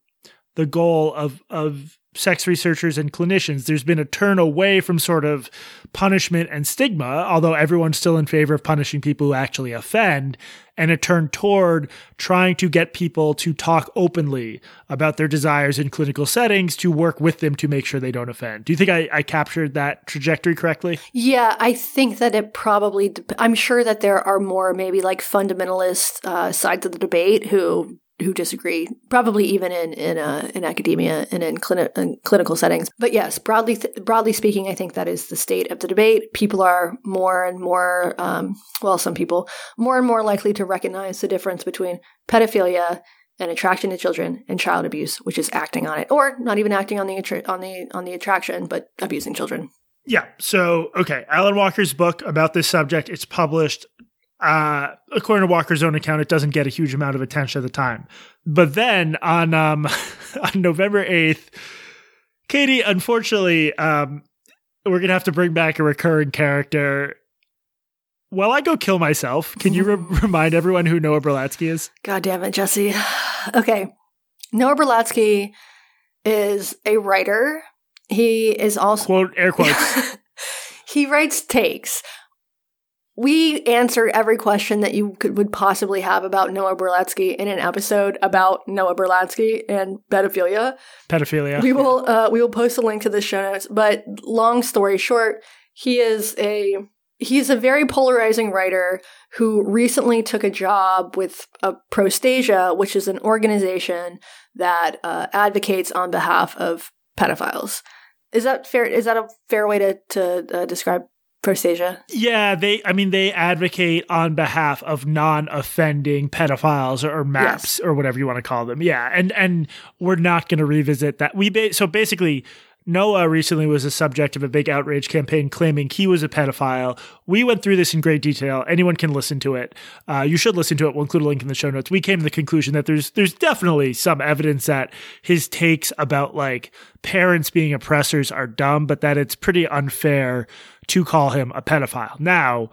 the goal of of sex researchers and clinicians. There's been a turn away from sort of punishment and stigma, although everyone's still in favor of punishing people who actually offend, and a turn toward trying to get people to talk openly about their desires in clinical settings to work with them to make sure they don't offend. Do you think I, I captured that trajectory correctly?
Yeah, I think that it probably, I'm sure that there are more maybe like fundamentalist uh, sides of the debate who who disagree, probably even in in uh, in academia and in, clini- in, clinical settings. But yes, broadly th- broadly speaking, I think that is the state of the debate. People are more and more, um, well, some people more and more likely to recognize the difference between pedophilia and attraction to children and child abuse, which is acting on it, or not even acting on the attra- on the on the attraction, but abusing children.
Yeah. So, okay. Allyn Walker's book about this subject, it's published uh, according to Walker's own account, it doesn't get a huge amount of attention at the time. But then on um, on November eighth, Katie, unfortunately, um, we're gonna have to bring back a recurring character. While I go kill myself, can you re- remind everyone who Noah Berlatsky is?
God damn it, Jesse. okay, Noah Berlatsky is a writer. He is also
quote air quotes.
he writes takes we answer every question that you could, would possibly have about Noah Berlatsky in an episode about Noah Berlatsky and pedophilia.
Pedophilia.
We will uh, we will post a link to the show notes. But long story short, he is a he's a very polarizing writer who recently took a job with a Prostasia, which is an organization that uh, advocates on behalf of pedophiles. Is that fair? Is that a fair way to to uh, describe Prostasia?
Yeah, they. I mean, they advocate on behalf of non-offending pedophiles or, or MAPS yes. or whatever you want to call them. Yeah, and and we're not going to revisit that. We ba- so basically. Noah recently was a subject of a big outrage campaign claiming he was a pedophile. We went through this in great detail. Anyone can listen to it. Uh, you should listen to it. We'll include a link in the show notes. We came to the conclusion that there's there's definitely some evidence that his takes about like parents being oppressors are dumb, but that it's pretty unfair to call him a pedophile. Now,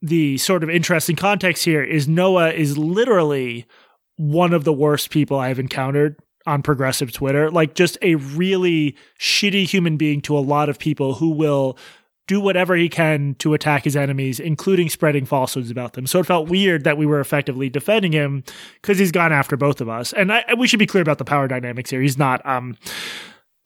the sort of interesting context here is Noah is literally one of the worst people I've encountered on progressive Twitter. Like, just a really shitty human being to a lot of people who will do whatever he can to attack his enemies, including spreading falsehoods about them. So it felt weird that we were effectively defending him because he's gone after both of us. And I, we should be clear about the power dynamics here. He's not. Um,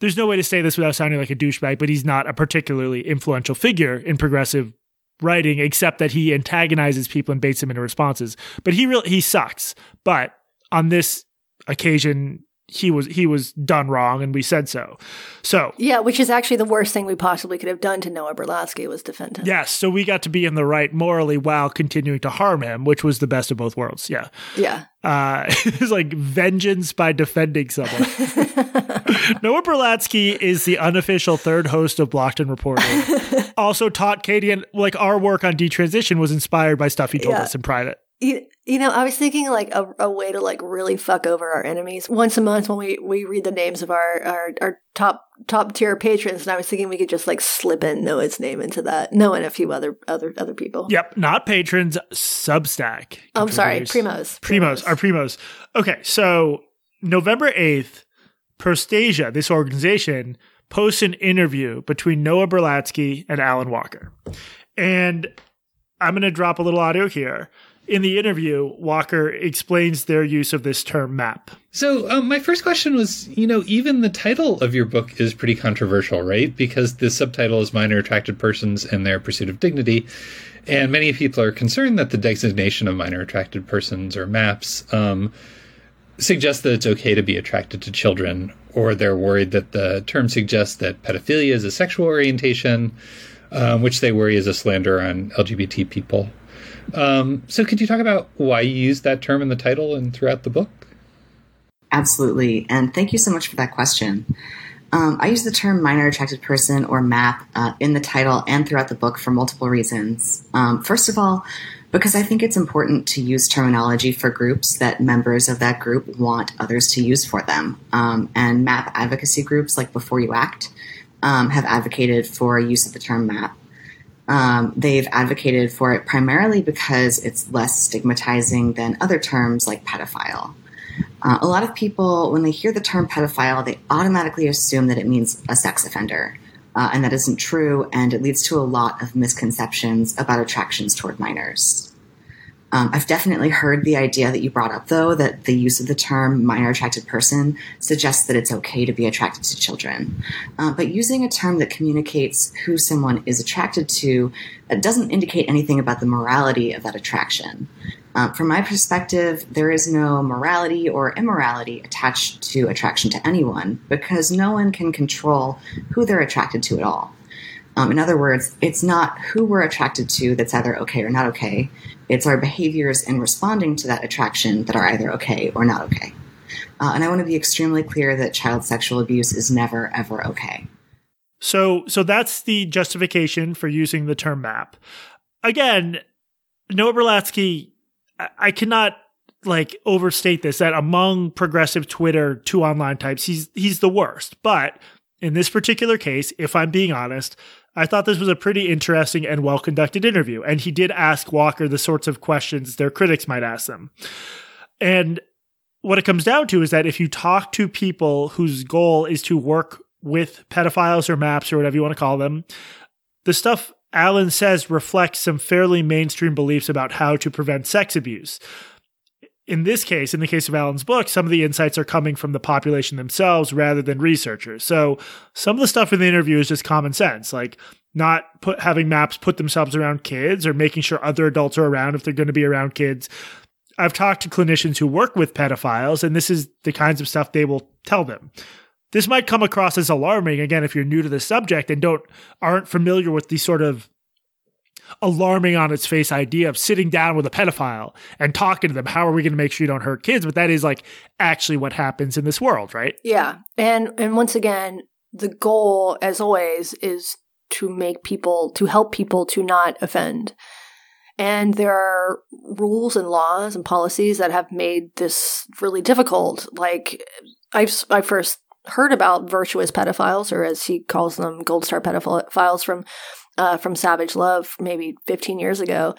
there's no way to say this without sounding like a douchebag, but he's not a particularly influential figure in progressive writing, except that he antagonizes people and baits them into responses. But he really he sucks. But on this occasion, he was he was done wrong and we said so. So
Yeah, which is actually the worst thing we possibly could have done to Noah Berlatsky was defend him.
Yes, so we got to be in the right morally while continuing to harm him, which was the best of both worlds. Yeah.
Yeah.
Uh it's like vengeance by defending someone. Noah Berlatsky is the unofficial third host of Blocked and Reported. also taught Katie and like our work on detransition was inspired by stuff he told
Yeah.
us in private.
You, you know, I was thinking like a, a way to like really fuck over our enemies. Once a month when we, we read the names of our, our, our top top tier patrons, and I was thinking we could just like slip in Noah's name into that. Noah and a few other other other people.
Yep, not patrons, Substack.
Oh, I'm sorry, primos.
Primos, our primos. Okay, so November 8th, Prostasia, this organization, posts an interview between Noah Berlatsky and Allyn Walker. And I'm going to drop a little audio here. In the interview, Walker explains their use of this term map.
So, um, my first question was you know, even the title of your book is pretty controversial, right? Because the subtitle is Minor Attracted Persons and Their Pursuit of Dignity. And many people are concerned that the designation of minor attracted persons or MAPS um, suggests that it's okay to be attracted to children, or they're worried that the term suggests that pedophilia is a sexual orientation, um, which they worry is a slander on LGBT people. Um, so, could you talk about why you use that term in the title and throughout the book?
Absolutely. And thank you so much for that question. Um, I use the term minor attracted person or MAP uh, in the title and throughout the book for multiple reasons. Um, first of all, because I think it's important to use terminology for groups that members of that group want others to use for them. Um, and MAP advocacy groups like Before You Act um, have advocated for use of the term MAP. Um, they've advocated for it primarily because it's less stigmatizing than other terms like pedophile. Uh, a lot of people, when they hear the term pedophile, they automatically assume that it means a sex offender. Uh, and that isn't true, and it leads to a lot of misconceptions about attractions toward minors. Um, I've definitely heard the idea that you brought up, though, that the use of the term minor attracted person suggests that it's okay to be attracted to children. Uh, but using a term that communicates who someone is attracted to doesn't indicate anything about the morality of that attraction. Uh, from my perspective, there is no morality or immorality attached to attraction to anyone because no one can control who they're attracted to at all. Um, in other words, it's not who we're attracted to that's either okay or not okay. It's our behaviors in responding to that attraction that are either okay or not okay. Uh, and I want to be extremely clear that child sexual abuse is never, ever okay.
So so that's the justification for using the term map. Again, Noah Berlatsky, I, I cannot like overstate this that among progressive Twitter two online types, he's he's the worst. But in this particular case, if I'm being honest, I thought this was a pretty interesting and well conducted interview. And he did ask Walker the sorts of questions their critics might ask them. And what it comes down to is that if you talk to people whose goal is to work with pedophiles or maps or whatever you want to call them, the stuff Allyn says reflects some fairly mainstream beliefs about how to prevent sex abuse. In this case, in the case of Allyn's book, some of the insights are coming from the population themselves rather than researchers. So some of the stuff in the interview is just common sense, like not put having maps put themselves around kids or making sure other adults are around if they're going to be around kids. I've talked to clinicians who work with pedophiles, and this is the kinds of stuff they will tell them. This might come across as alarming again if you're new to the subject and don't aren't familiar with the sort of alarming on its face idea of sitting down with a pedophile and talking to them. How are we going to make sure you don't hurt kids? But that is like actually what happens in this world, right?
Yeah. And and once again, the goal as always is to make people to help people to not offend. And there are rules and laws and policies that have made this really difficult. Like I I first heard about virtuous pedophiles or as he calls them gold star pedophiles from uh, from Savage Love maybe 15 years ago.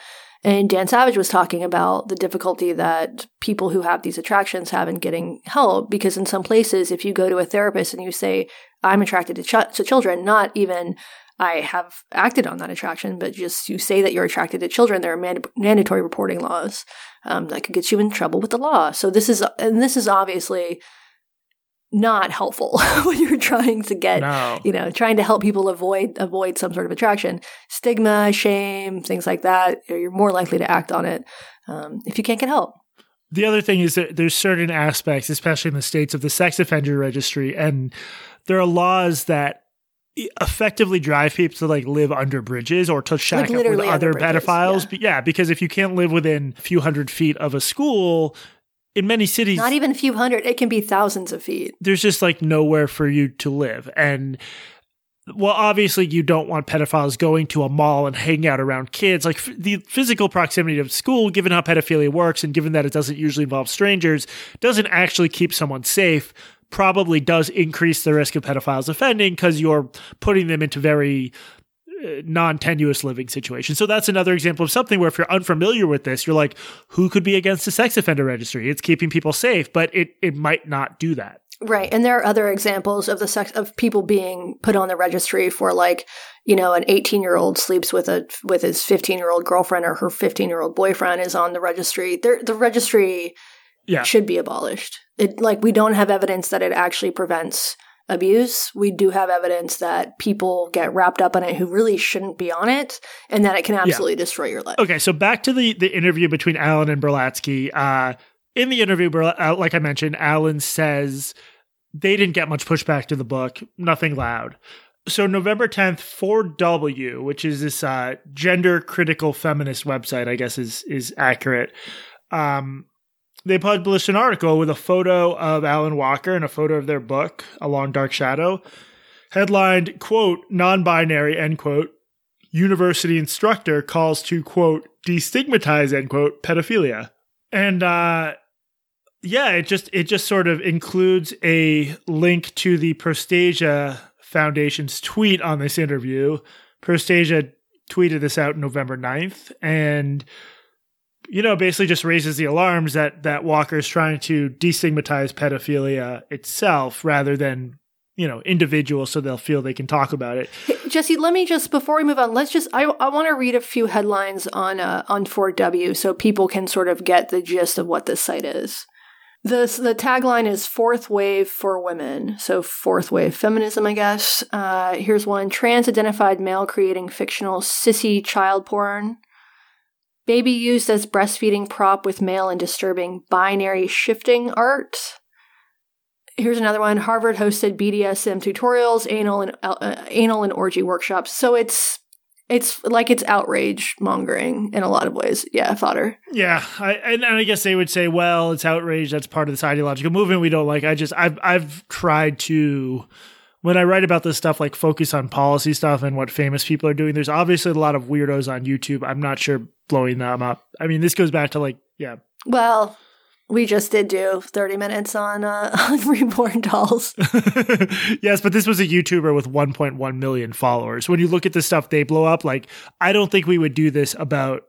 And Dan Savage was talking about the difficulty that people who have these attractions have in getting help. Because in some places, if you go to a therapist and you say, I'm attracted to, ch- to children, not even I have acted on that attraction, but just you say that you're attracted to children, there are mand- mandatory reporting laws um, that could get you in trouble with the law. So this is, and this is obviously not helpful when you're trying to get,
No.
you know, trying to help people avoid avoid some sort of attraction, stigma, shame, things like that. You're more likely to act on it um, if you can't get help.
The other thing is that there's certain aspects, especially in the states of the sex offender registry, and there are laws that effectively drive people to like live under bridges or to shack up with other pedophiles.
yeah.
But yeah, because if you can't live within a few hundred feet of a school, in many cities,
Not even a few hundred; it can be thousands of feet.
there's just like nowhere for you to live. And well, obviously, you don't want pedophiles going to a mall and hanging out around kids. Like f- the physical proximity of school, given how pedophilia works and given that it doesn't usually involve strangers, doesn't actually keep someone safe. Probably does increase the risk of pedophiles offending because you're putting them into very uh, non-tenuous living situation. So that's another example of something where if you're unfamiliar with this, you're like, who could be against the sex offender registry? It's keeping people safe, but it it might not do that.
Right. And there are other examples of the sex of people being put on the registry for like, you know, an 18 year old sleeps with a with his 15 year old girlfriend or her 15 year old boyfriend is on the registry. There, the registry
Yeah.
should be abolished. It like we don't have evidence that it actually prevents abuse. We do have evidence that people get wrapped up in it who really shouldn't be on it, and that it can absolutely destroy your life.
Okay, so back to the the interview between Allyn and Berlatsky. Uh, in the interview, uh, like I mentioned, Allyn says they didn't get much pushback to the book, nothing loud. So November 10th, 4W, which is this uh, gender critical feminist website, I guess is is accurate. Um, they published an article with a photo of Allyn Walker and a photo of their book, A Long Dark Shadow, headlined, quote, non-binary, end quote, university instructor calls to quote destigmatize end quote pedophilia. And uh yeah it just it just sort of includes a link to the prostasia foundation's tweet on this interview. Prostasia tweeted this out november 9th and you know basically just raises the alarms that that Walker is trying to destigmatize pedophilia itself rather than you know individuals so they'll feel they can talk about it
Jesse, let me just before we move on, let's just I, I want to read a few headlines on uh, on 4W so people can sort of get the gist of what this site is. The the tagline is fourth wave for women, so fourth wave feminism, I guess. Uh, here's one: trans identified male creating fictional sissy child porn. Baby used as breastfeeding prop with male and disturbing binary shifting art. Here's another one. Harvard hosted BDSM tutorials, anal and uh, anal and orgy workshops. So it's it's like it's outrage mongering in a lot of ways. Yeah, fodder.
Yeah, I, and, and I guess they would say, well, it's outrage. That's part of this ideological movement we don't like. I just, I've, I've tried to, when I write about this stuff, like focus on policy stuff and what famous people are doing. There's obviously a lot of weirdos on YouTube. I'm not sure blowing them up. I mean, this goes back to like, yeah,
Well, we just did do 30 minutes on uh, on reborn dolls.
yes, but this was a YouTuber with 1.1 million followers. When you look at the stuff they blow up, like I don't think we would do this about.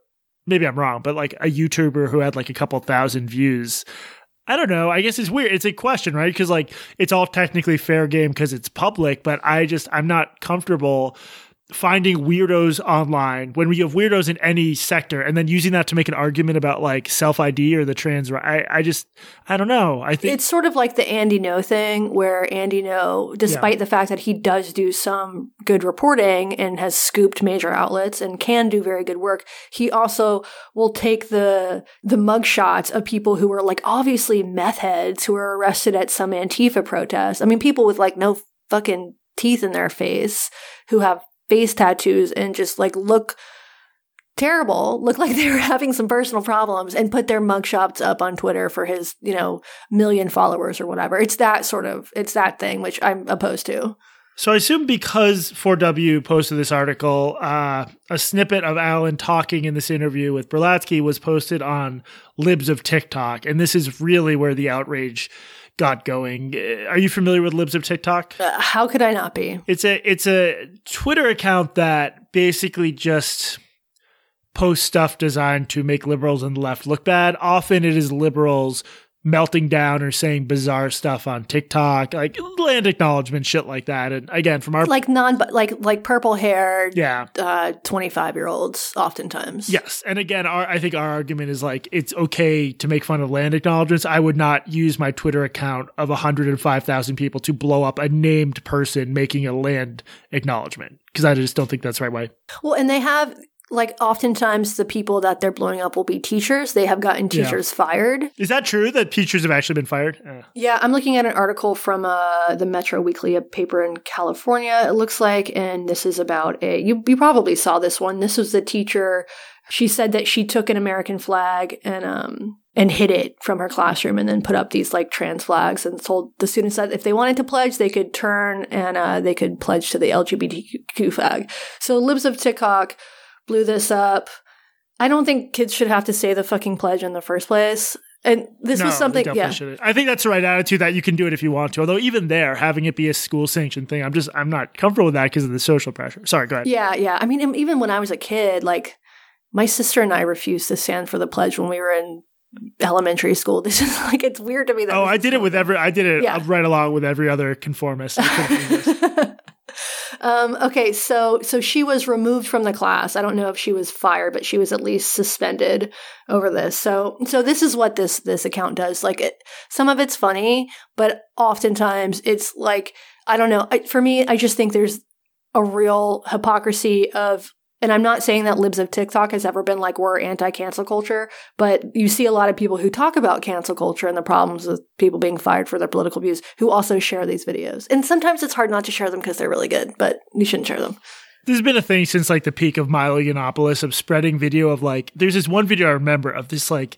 Maybe I'm wrong, but like a YouTuber who had like a couple thousand views. I don't know. I guess it's weird. It's a question, right? Because like it's all technically fair game because it's public, but I just I'm not comfortable finding weirdos online when we have weirdos in any sector and then using that to make an argument about like self ID or the trans. I, I just I don't know. I think
It's sort of like the Andy Ngo thing, where Andy Ngo, despite the fact that he does do some good reporting and has scooped major outlets and can do very good work, he also will take the the mugshots of people who are like obviously meth heads who are arrested at some Antifa protest. I mean, people with like no fucking teeth in their face who have face tattoos and just like look terrible, look like they were having some personal problems, and put their mugshots up on Twitter for his, you know, million followers or whatever. It's that sort of, it's that thing which I'm opposed to.
So I assume because 4W posted this article, uh, a snippet of Allyn talking in this interview with Berlatsky was posted on Libs of TikTok, and this is really where the outrage got going. Uh, Are you familiar with Libs of TikTok?
Uh, how could I not be?
It's a it's a Twitter account that basically just posts stuff designed to make liberals and the left look bad. Often it is liberals melting down or saying bizarre stuff on TikTok, like land acknowledgement shit like that. And again, from our
like non like like purple haired
yeah,
uh 25 year olds oftentimes
Yes, and again, our I think our argument is like it's okay to make fun of land acknowledgements. I would not use my Twitter account of 105,000 people to blow up a named person making a land acknowledgement because I just don't think that's the right way.
well and they have like oftentimes the people that they're blowing up will be teachers they have gotten
Yeah.
teachers fired
Is that true that teachers have actually been fired? Uh,
Yeah, I'm looking at an article from uh, the Metro Weekly, a paper in California, it looks like, and this is about a. You, you probably saw this one. This was the teacher. She said that she took an American flag and um and hid it from her classroom, and then put up these like trans flags, and told the students that if they wanted to pledge, they could turn and uh, they could pledge to the LGBTQ flag. So libs of TikTok blew this up. I don't think kids should have to say the fucking pledge in the first place. And this
no,
was something, yeah.
shouldn't. I think that's the right attitude that you can do it if you want to. Although even there, having it be a school sanctioned thing, I'm just I'm not comfortable with that because of the social pressure. Sorry, go ahead.
Yeah, yeah. I mean, even when I was a kid, like my sister and I refused to stand for the pledge when we were in elementary school. This is like it's weird to me. That
Oh, I did it with every. I did it
Yeah.
right along with every other conformist. I couldn't do this.
Um, okay, so so she was removed from the class. I don't know if she was fired, but she was at least suspended over this. So so this is what this this account does. Like it, some of it's funny, but oftentimes it's like I don't know. I, for me, I just think there's a real hypocrisy of. And I'm not saying that libs of TikTok has ever been like we're anti cancel culture, but you see a lot of people who talk about cancel culture and the problems with people being fired for their political views who also share these videos. And sometimes it's hard not to share them because they're really good, but you shouldn't share them.
There's been a thing since like the peak of Milo Yiannopoulos of spreading video of like there's this one video I remember of this like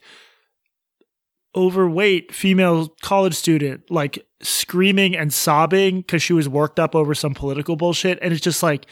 overweight female college student like screaming and sobbing because she was worked up over some political bullshit and it's just like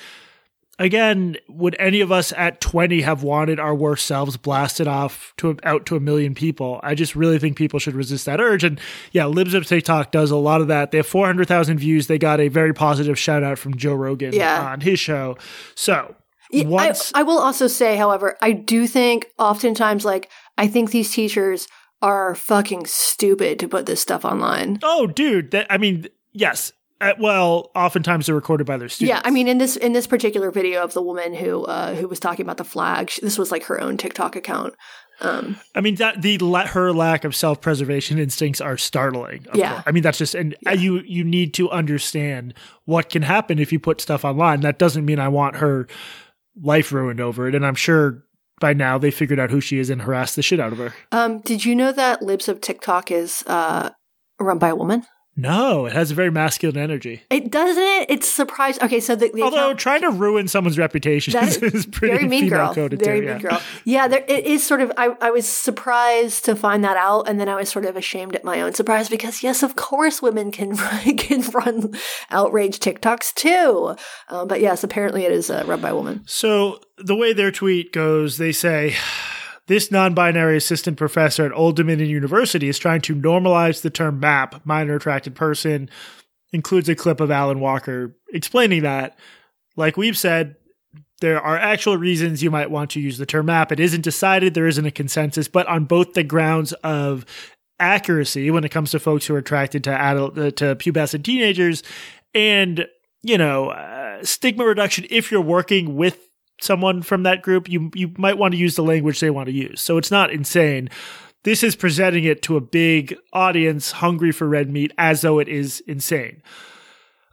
again would any of us at 20 have wanted our worst selves blasted off to out to a million people? I just really think people should resist that urge. And yeah libs of tiktok does a lot of that. They have 400000 views. They got a very positive shout out from joe rogan
Yeah.
on his show. So
Yeah,
once
I, I will also say, however, I do think oftentimes, like, I think these teachers are fucking stupid to put this stuff online.
oh dude that i mean yes uh, well oftentimes they're recorded by their students
Yeah, I mean, in this in this particular video of the woman who uh, who was talking about the flag, she, this was like her own TikTok account. Um,
I mean that the her lack of self preservation instincts are startling.
Yeah.
course. I mean that's just and uh you you need to understand what can happen if you put stuff online. That doesn't mean I want her life ruined over it. And I'm sure by now they figured out who she is and harassed the shit out of her.
um, did you know that Libs of TikTok is uh, run by a woman?
No, it has a very masculine energy.
It doesn't. It's surprised. Okay, so the, the
Although
account-
trying to ruin someone's reputation is,
is
pretty
very mean girl.
coded
Very
too.
mean
yeah.
girl. Yeah, there, it is sort of. I, I was surprised to find that out, and then I was sort of ashamed at my own surprise because yes, of course, women can can run outrage TikToks too. Um, but yes, apparently it is uh, run by a woman.
So the way their tweet goes, they say this non-binary assistant professor at Old Dominion University is trying to normalize the term MAP, minor attracted person. Includes a clip of Allyn Walker explaining that. Like we've said, there are actual reasons you might want to use the term MAP. It isn't decided, there isn't a consensus, but on both the grounds of accuracy when it comes to folks who are attracted to adult uh, to pubescent teenagers and you know uh, stigma reduction if you're working with someone from that group you you might want to use the language they want to use so it's not insane this is presenting it to a big audience hungry for red meat as though it is insane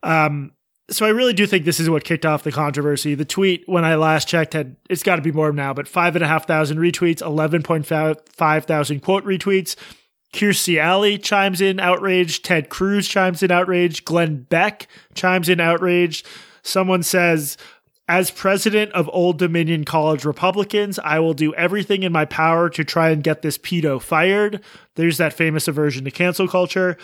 um so I really do think this is what kicked off the controversy. The tweet, when I last checked, had it's got to be more now, but five and a half thousand retweets, eleven point five thousand quote retweets. Kirstie Alley chimes in outraged. Ted Cruz chimes in outraged. Glenn Beck chimes in outraged. Someone says, as president of Old Dominion College Republicans, I will do everything in my power to try and get this pedo fired. There's that famous aversion to cancel culture.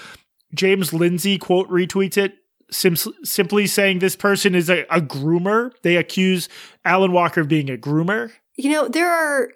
James Lindsay quote retweets it, sim- simply saying this person is a, a groomer. They accuse Allyn Walker of being a groomer.
You know, there are.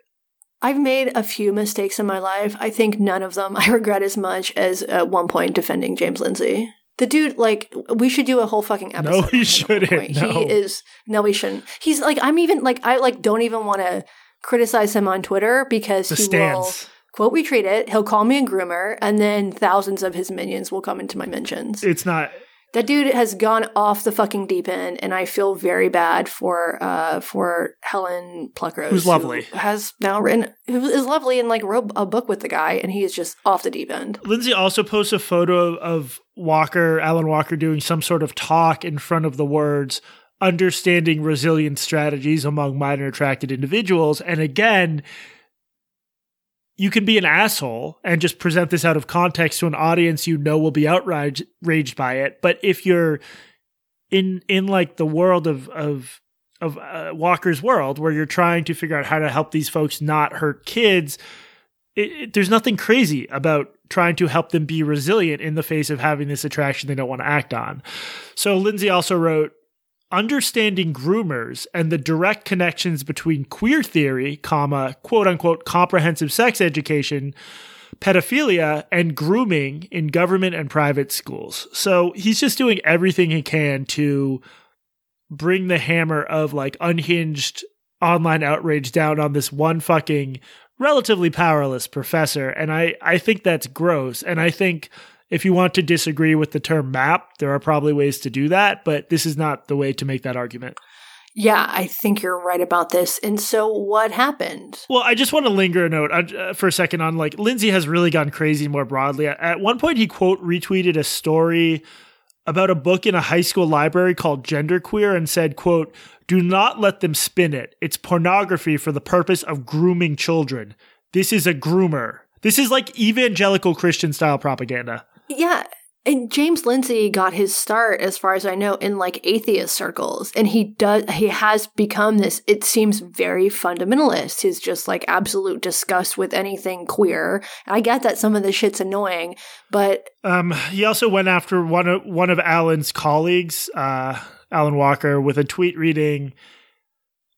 I've made a few mistakes in my life. I think none of them I regret as much as at one point defending James Lindsay. The dude, like, we should do a whole fucking episode.
No, we
him at one
shouldn't. No.
He is. No, we shouldn't. He's like, I'm even like, I like don't even want to criticize him on Twitter because
The
he
stance.
quote retweet it. He'll call me a groomer, and then thousands of his minions will come into my mentions.
It's not.
That dude has gone off the fucking deep end, and I feel very bad for uh for Helen Pluckrose,
Who's lovely.
who has now written, who is lovely and like wrote a book with the guy, and he is just off the deep end.
Lindsay also posts a photo of Walker, Allyn Walker, doing some sort of talk in front of the words understanding resilient strategies among minor attracted individuals. And again, you can be an asshole and just present this out of context to an audience you know will be outraged by it. But if you're in in like the world of of of uh, Walker's world, where you're trying to figure out how to help these folks not hurt kids, it, it, there's nothing crazy about trying to help them be resilient in the face of having this attraction they don't want to act on. So Lindsay also wrote understanding groomers and the direct connections between queer theory, comma, quote unquote comprehensive sex education, pedophilia, and grooming in government and private schools. So he's just doing everything he can to bring the hammer of like unhinged online outrage down on this one fucking relatively powerless professor. And I, I think that's gross. And I think if you want to disagree with the term map, there are probably ways to do that, but this is not the way to make that argument.
Yeah, I think you're right about this. And so, what happened?
Well, I just want to linger a note uh, for a second on like Lindsay has really gone crazy more broadly. At one point, he quote retweeted a story about a book in a high school library called Genderqueer and said, quote, do not let them spin it. It's pornography for the purpose of grooming children. This is a groomer. This is like evangelical Christian style propaganda.
Yeah. And James Lindsay got his start, as far as I know, in like atheist circles. And he does, he has become this, it seems very fundamentalist. He's just like absolute disgust with anything queer. I get that some of the shit's annoying, but.
Um, he also went after one of, one of Allyn's colleagues, uh, Allyn Walker, with a tweet reading,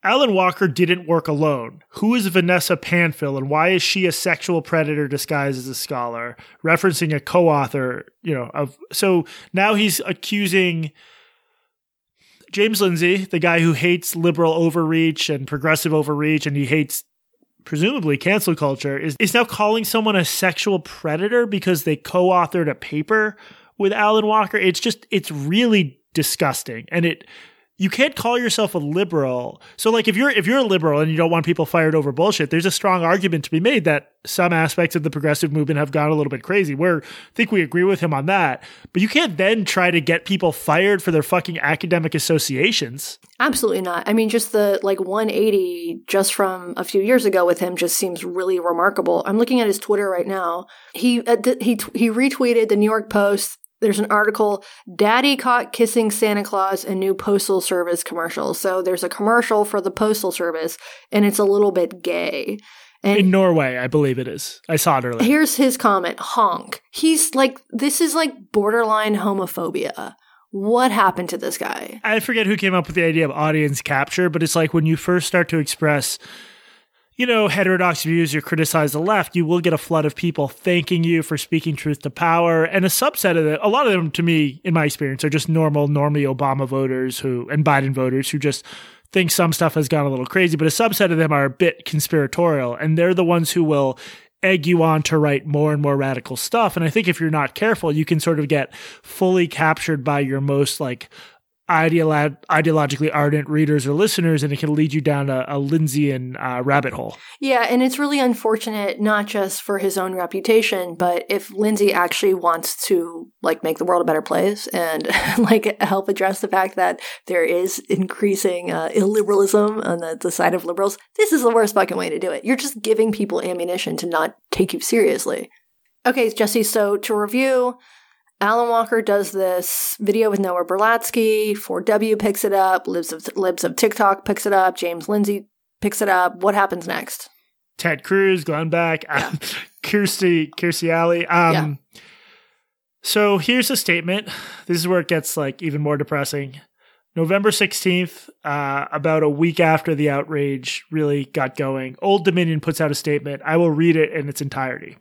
Allyn Walker didn't work alone. Who is Vanessa Panfil and why is she a sexual predator disguised as a scholar? Referencing a co-author, you know, of so now he's accusing James Lindsay, the guy who hates liberal overreach and progressive overreach, and he hates presumably cancel culture, is, is now calling someone a sexual predator because they co-authored a paper with Allyn Walker. It's just it's really disgusting. And it you can't call yourself a liberal. So like if you're if you're a liberal and you don't want people fired over bullshit, there's a strong argument to be made that some aspects of the progressive movement have gone a little bit crazy. Where I think we agree with him on that. But you can't then try to get people fired for their fucking academic associations.
Absolutely not. I mean just the like 180 just from a few years ago with him just seems really remarkable. I'm looking at his Twitter right now. He uh, th- he he retweeted the New York Post there's an article daddy caught kissing santa claus in new postal service commercial. So there's a commercial for the postal service and it's a little bit gay. And
In Norway, I believe it is. I saw it earlier.
here's his comment honk. He's like this is like borderline homophobia. What happened to this guy?
I forget who came up with the idea of audience capture, but it's like when you first start to express, you know, heterodox views or criticize the left, you will get a flood of people thanking you for speaking truth to power. And a subset of it, a lot of them, to me, in my experience, are just normal, normally Obama voters who and Biden voters who just think some stuff has gone a little crazy. But a subset of them are a bit conspiratorial, and they're the ones who will egg you on to write more and more radical stuff. And I think if you're not careful, you can sort of get fully captured by your most like ideolo- ideologically ardent readers or listeners, and it can lead you down a, a Lindsay uh, rabbit hole.
Yeah, and it's really unfortunate, not just for his own reputation, but if Lindsay actually wants to like make the world a better place and like help address the fact that there is increasing uh, illiberalism on the, the side of liberals, this is the worst fucking way to do it. You're just giving people ammunition to not take you seriously. Okay, Jesse. So to review. Allyn Walker does this video with Noah Berlatsky. 4W picks it up. Libs of, Libs of TikTok picks it up. James Lindsay picks it up. What happens next?
Ted Cruz, Glenn Beck, Kirstie, Kirstie Alley. Um, So here's a statement. This is where it gets like even more depressing. November 16th, uh, about a week after the outrage really got going, Old Dominion puts out a statement. I will read it in its entirety.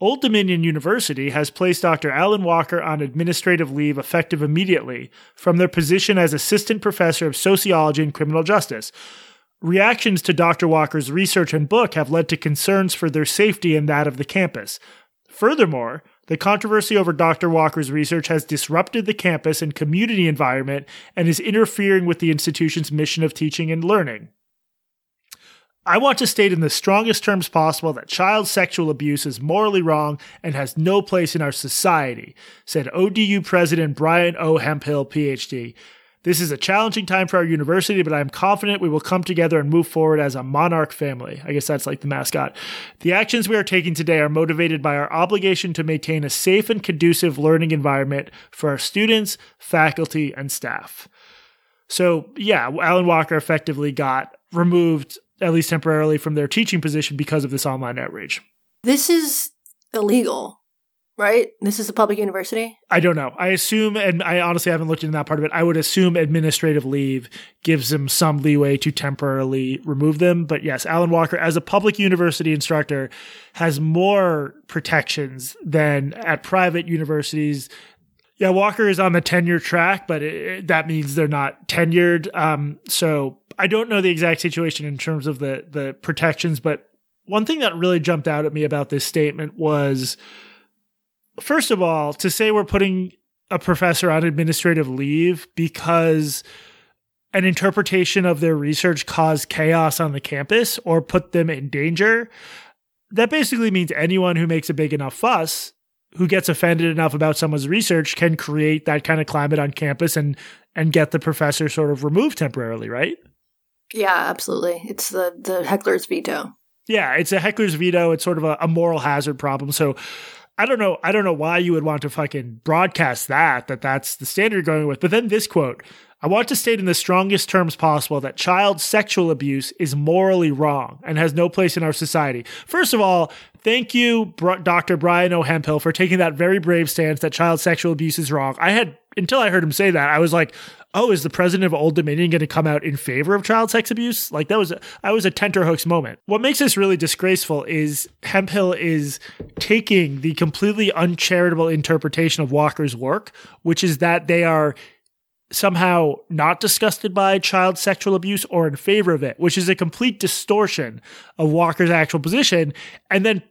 Old Dominion University has placed Dr. Allyn Walker on administrative leave effective immediately from their position as assistant professor of sociology and criminal justice. Reactions to Dr. Walker's research and book have led to concerns for their safety and that of the campus. Furthermore, the controversy over Dr. Walker's research has disrupted the campus and community environment and is interfering with the institution's mission of teaching and learning. I want to state in the strongest terms possible that child sexual abuse is morally wrong and has no place in our society, said ODU President Brian O. Hemphill, PhD. This is a challenging time for our university, but I'm confident we will come together and move forward as a monarch family. I guess that's like the mascot. The actions we are taking today are motivated by our obligation to maintain a safe and conducive learning environment for our students, faculty, and staff. So, yeah, Allyn Walker effectively got removed, at least temporarily, from their teaching position because of this online outrage.
This is illegal right? This is a public university.
I don't know. I assume, and I honestly haven't looked into that part of it. I would assume administrative leave gives them some leeway to temporarily remove them. But yes, Allyn Walker, as a public university instructor, has more protections than at private universities. Yeah, Walker is on the tenure track, but it, that means they're not tenured. Um, so I don't know the exact situation in terms of the the protections, but one thing that really jumped out at me about this statement was first of all, to say we're putting a professor on administrative leave because an interpretation of their research caused chaos on the campus or put them in danger, that basically means anyone who makes a big enough fuss, who gets offended enough about someone's research, can create that kind of climate on campus and and get the professor sort of removed temporarily, right?
Yeah, absolutely. It's the the heckler's veto.
Yeah, it's a heckler's veto. It's sort of a, a moral hazard problem. So I don't know. I don't know why you would want to fucking broadcast that, that that's the standard you're going with. But then this quote I want to state in the strongest terms possible that child sexual abuse is morally wrong and has no place in our society. First of all, thank you, Dr. Brian O. Hemphill, for taking that very brave stance that child sexual abuse is wrong. I had, until I heard him say that, I was like, oh, is the president of Old Dominion going to come out in favor of child sex abuse? Like that was, I was a tenterhooks moment. What makes this really disgraceful is Hemphill is taking the completely uncharitable interpretation of Walker's work, which is that they are somehow not disgusted by child sexual abuse or in favor of it, which is a complete distortion of Walker's actual position. And then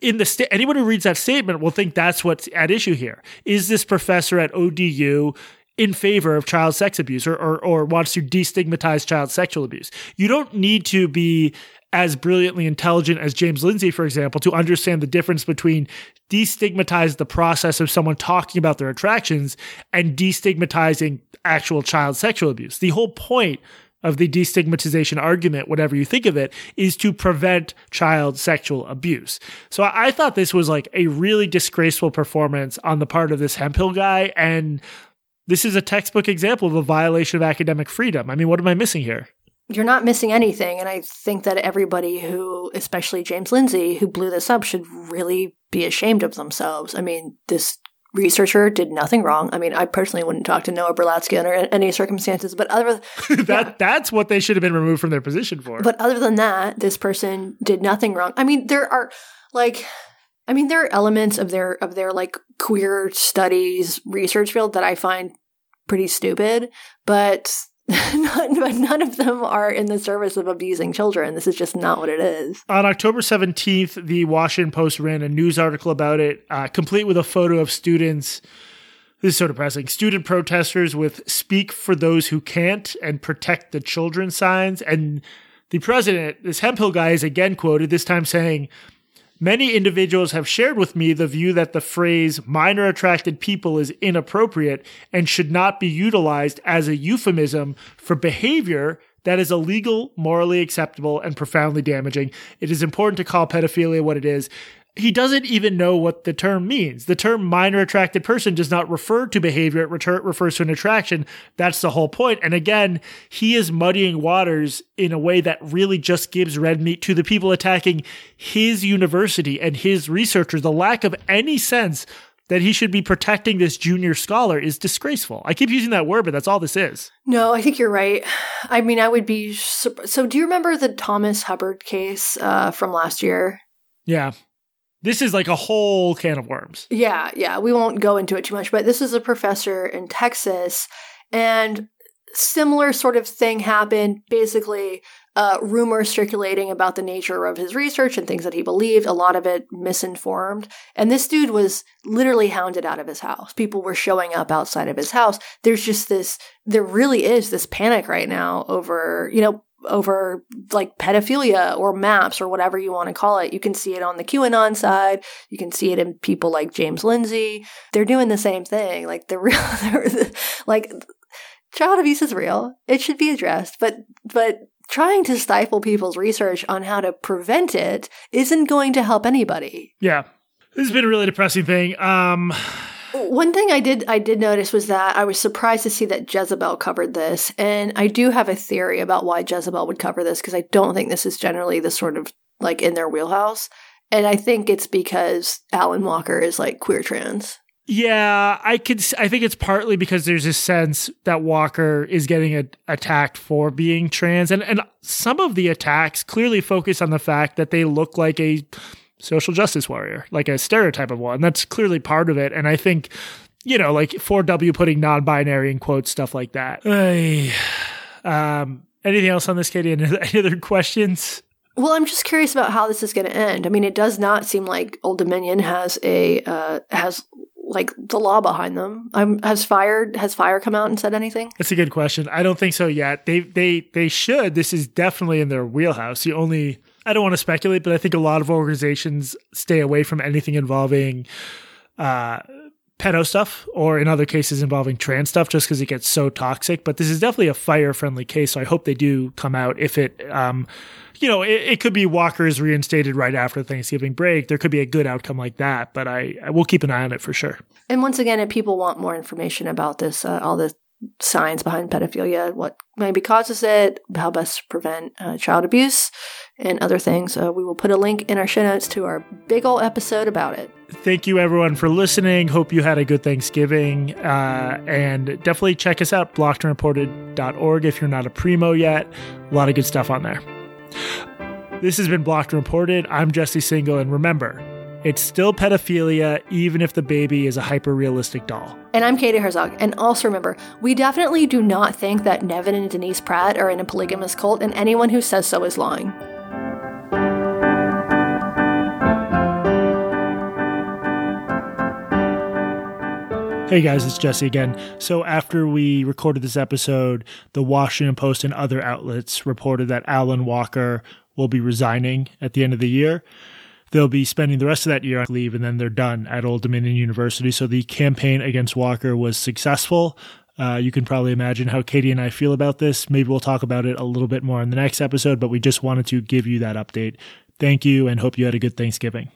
in the sta- anyone who reads that statement will think that's what's at issue here. Is this professor at ODU in favor of child sex abuse or, or, or wants to destigmatize child sexual abuse? You don't need to be as brilliantly intelligent as James Lindsay, for example, to understand the difference between destigmatize the process of someone talking about their attractions and destigmatizing actual child sexual abuse. The whole point of the destigmatization argument, whatever you think of it, is to prevent child sexual abuse. So I thought this was like a really disgraceful performance on the part of this Hemphill guy. And this is a textbook example of a violation of academic freedom. I mean, what am I missing here?
You're not missing anything. And I think that everybody who, especially James Lindsay, who blew this up, should really be ashamed of themselves. I mean, this researcher did nothing wrong. I mean, I personally wouldn't talk to Noah Berlatsky under any circumstances, but other
that yeah. that's what they should have been removed from their position for.
But other than that, this person did nothing wrong. I mean, there are like I mean, there are elements of their of their like queer studies research field that I find pretty stupid, but but none of them are in the service of abusing children. This is just not what it is.
On October 17th, the Washington Post ran a news article about it, uh, complete with a photo of students. This is so depressing. Student protesters with Speak for Those Who Can't and Protect the Children signs. And the president, this Hemphill guy, is again quoted, this time saying, Many individuals have shared with me the view that the phrase minor attracted people is inappropriate and should not be utilized as a euphemism for behavior that is illegal, morally acceptable, and profoundly damaging. It is important to call pedophilia what it is he doesn't even know what the term means. The term minor attracted person does not refer to behavior, it retur- refers to an attraction. That's the whole point. And again, he is muddying waters in a way that really just gives red meat to the people attacking his university and his researchers. The lack of any sense that he should be protecting this junior scholar is disgraceful. I keep using that word, but that's all this is.
No, I think you're right. I mean, I would be. So, do you remember the Thomas Hubbard case uh, from last year?
Yeah. This is like a whole can of worms.
Yeah, yeah. We won't go into it too much, but this is a professor in Texas. And similar sort of thing happened. Basically, uh, rumors circulating about the nature of his research and things that he believed, a lot of it misinformed. And this dude was literally hounded out of his house. People were showing up outside of his house. There's just this, there really is this panic right now over, you know, over like pedophilia or maps or whatever you want to call it. You can see it on the QAnon side. You can see it in people like James Lindsay. They're doing the same thing. Like the real, like child abuse is real. It should be addressed, but but trying to stifle people's research on how to prevent it isn't going to help anybody.
Yeah. This has been a really depressing thing. Um
one thing I did I did notice was that I was surprised to see that Jezebel covered this, and I do have a theory about why Jezebel would cover this because I don't think this is generally the sort of like in their wheelhouse, and I think it's because Allyn Walker is like queer trans.
Yeah, I could. I think it's partly because there's a sense that Walker is getting a, attacked for being trans, and and some of the attacks clearly focus on the fact that they look like a social justice warrior, like a stereotype of one. That's clearly part of it, and I think you know, like 4W putting non-binary in quotes, stuff like that. um, anything else on this, Katie? Any other questions?
Well, I'm just curious about how this is going to end. I mean, it does not seem like Old Dominion has a uh, has like the law behind them. Um, has FIRE has FIRE come out and said anything?
That's a good question. I don't think so yet. They they they should. This is definitely in their wheelhouse. The only I don't want to speculate, but I think a lot of organizations stay away from anything involving uh pedo stuff or in other cases involving trans stuff just because it gets so toxic. But this is definitely a FIRE friendly case. So I hope they do come out if it um you know, it, it, could be Walker's reinstated right after Thanksgiving break. There could be a good outcome like that, but I, I will keep an eye on it for sure.
And once again, if people want more information about this, uh, all the science behind pedophilia, what maybe causes it, how best to prevent uh, child abuse, and other things, uh, we will put a link in our show notes to our big ol' episode about it.
Thank you, everyone, for listening. Hope you had a good Thanksgiving. Uh, and definitely check us out, blockedandreported.org, if you're not a primo yet. A lot of good stuff on there. This has been Blocked and Reported. I'm Jesse Singal, and remember, it's still pedophilia even if the baby is a hyper realistic doll.
And I'm Katie Herzog. And also remember, we definitely do not think that Nevin and Denise Pratt are in a polygamous cult, and anyone who says so is lying.
Hey guys, it's Jesse again. So, after we recorded this episode, the Washington Post and other outlets reported that Allyn Walker will be resigning at the end of the year. They'll be spending the rest of that year on leave and then they're done at Old Dominion University. So, the campaign against Walker was successful. Uh, you can probably imagine how Katie and I feel about this. Maybe we'll talk about it a little bit more in the next episode, but we just wanted to give you that update. Thank you and hope you had a good Thanksgiving.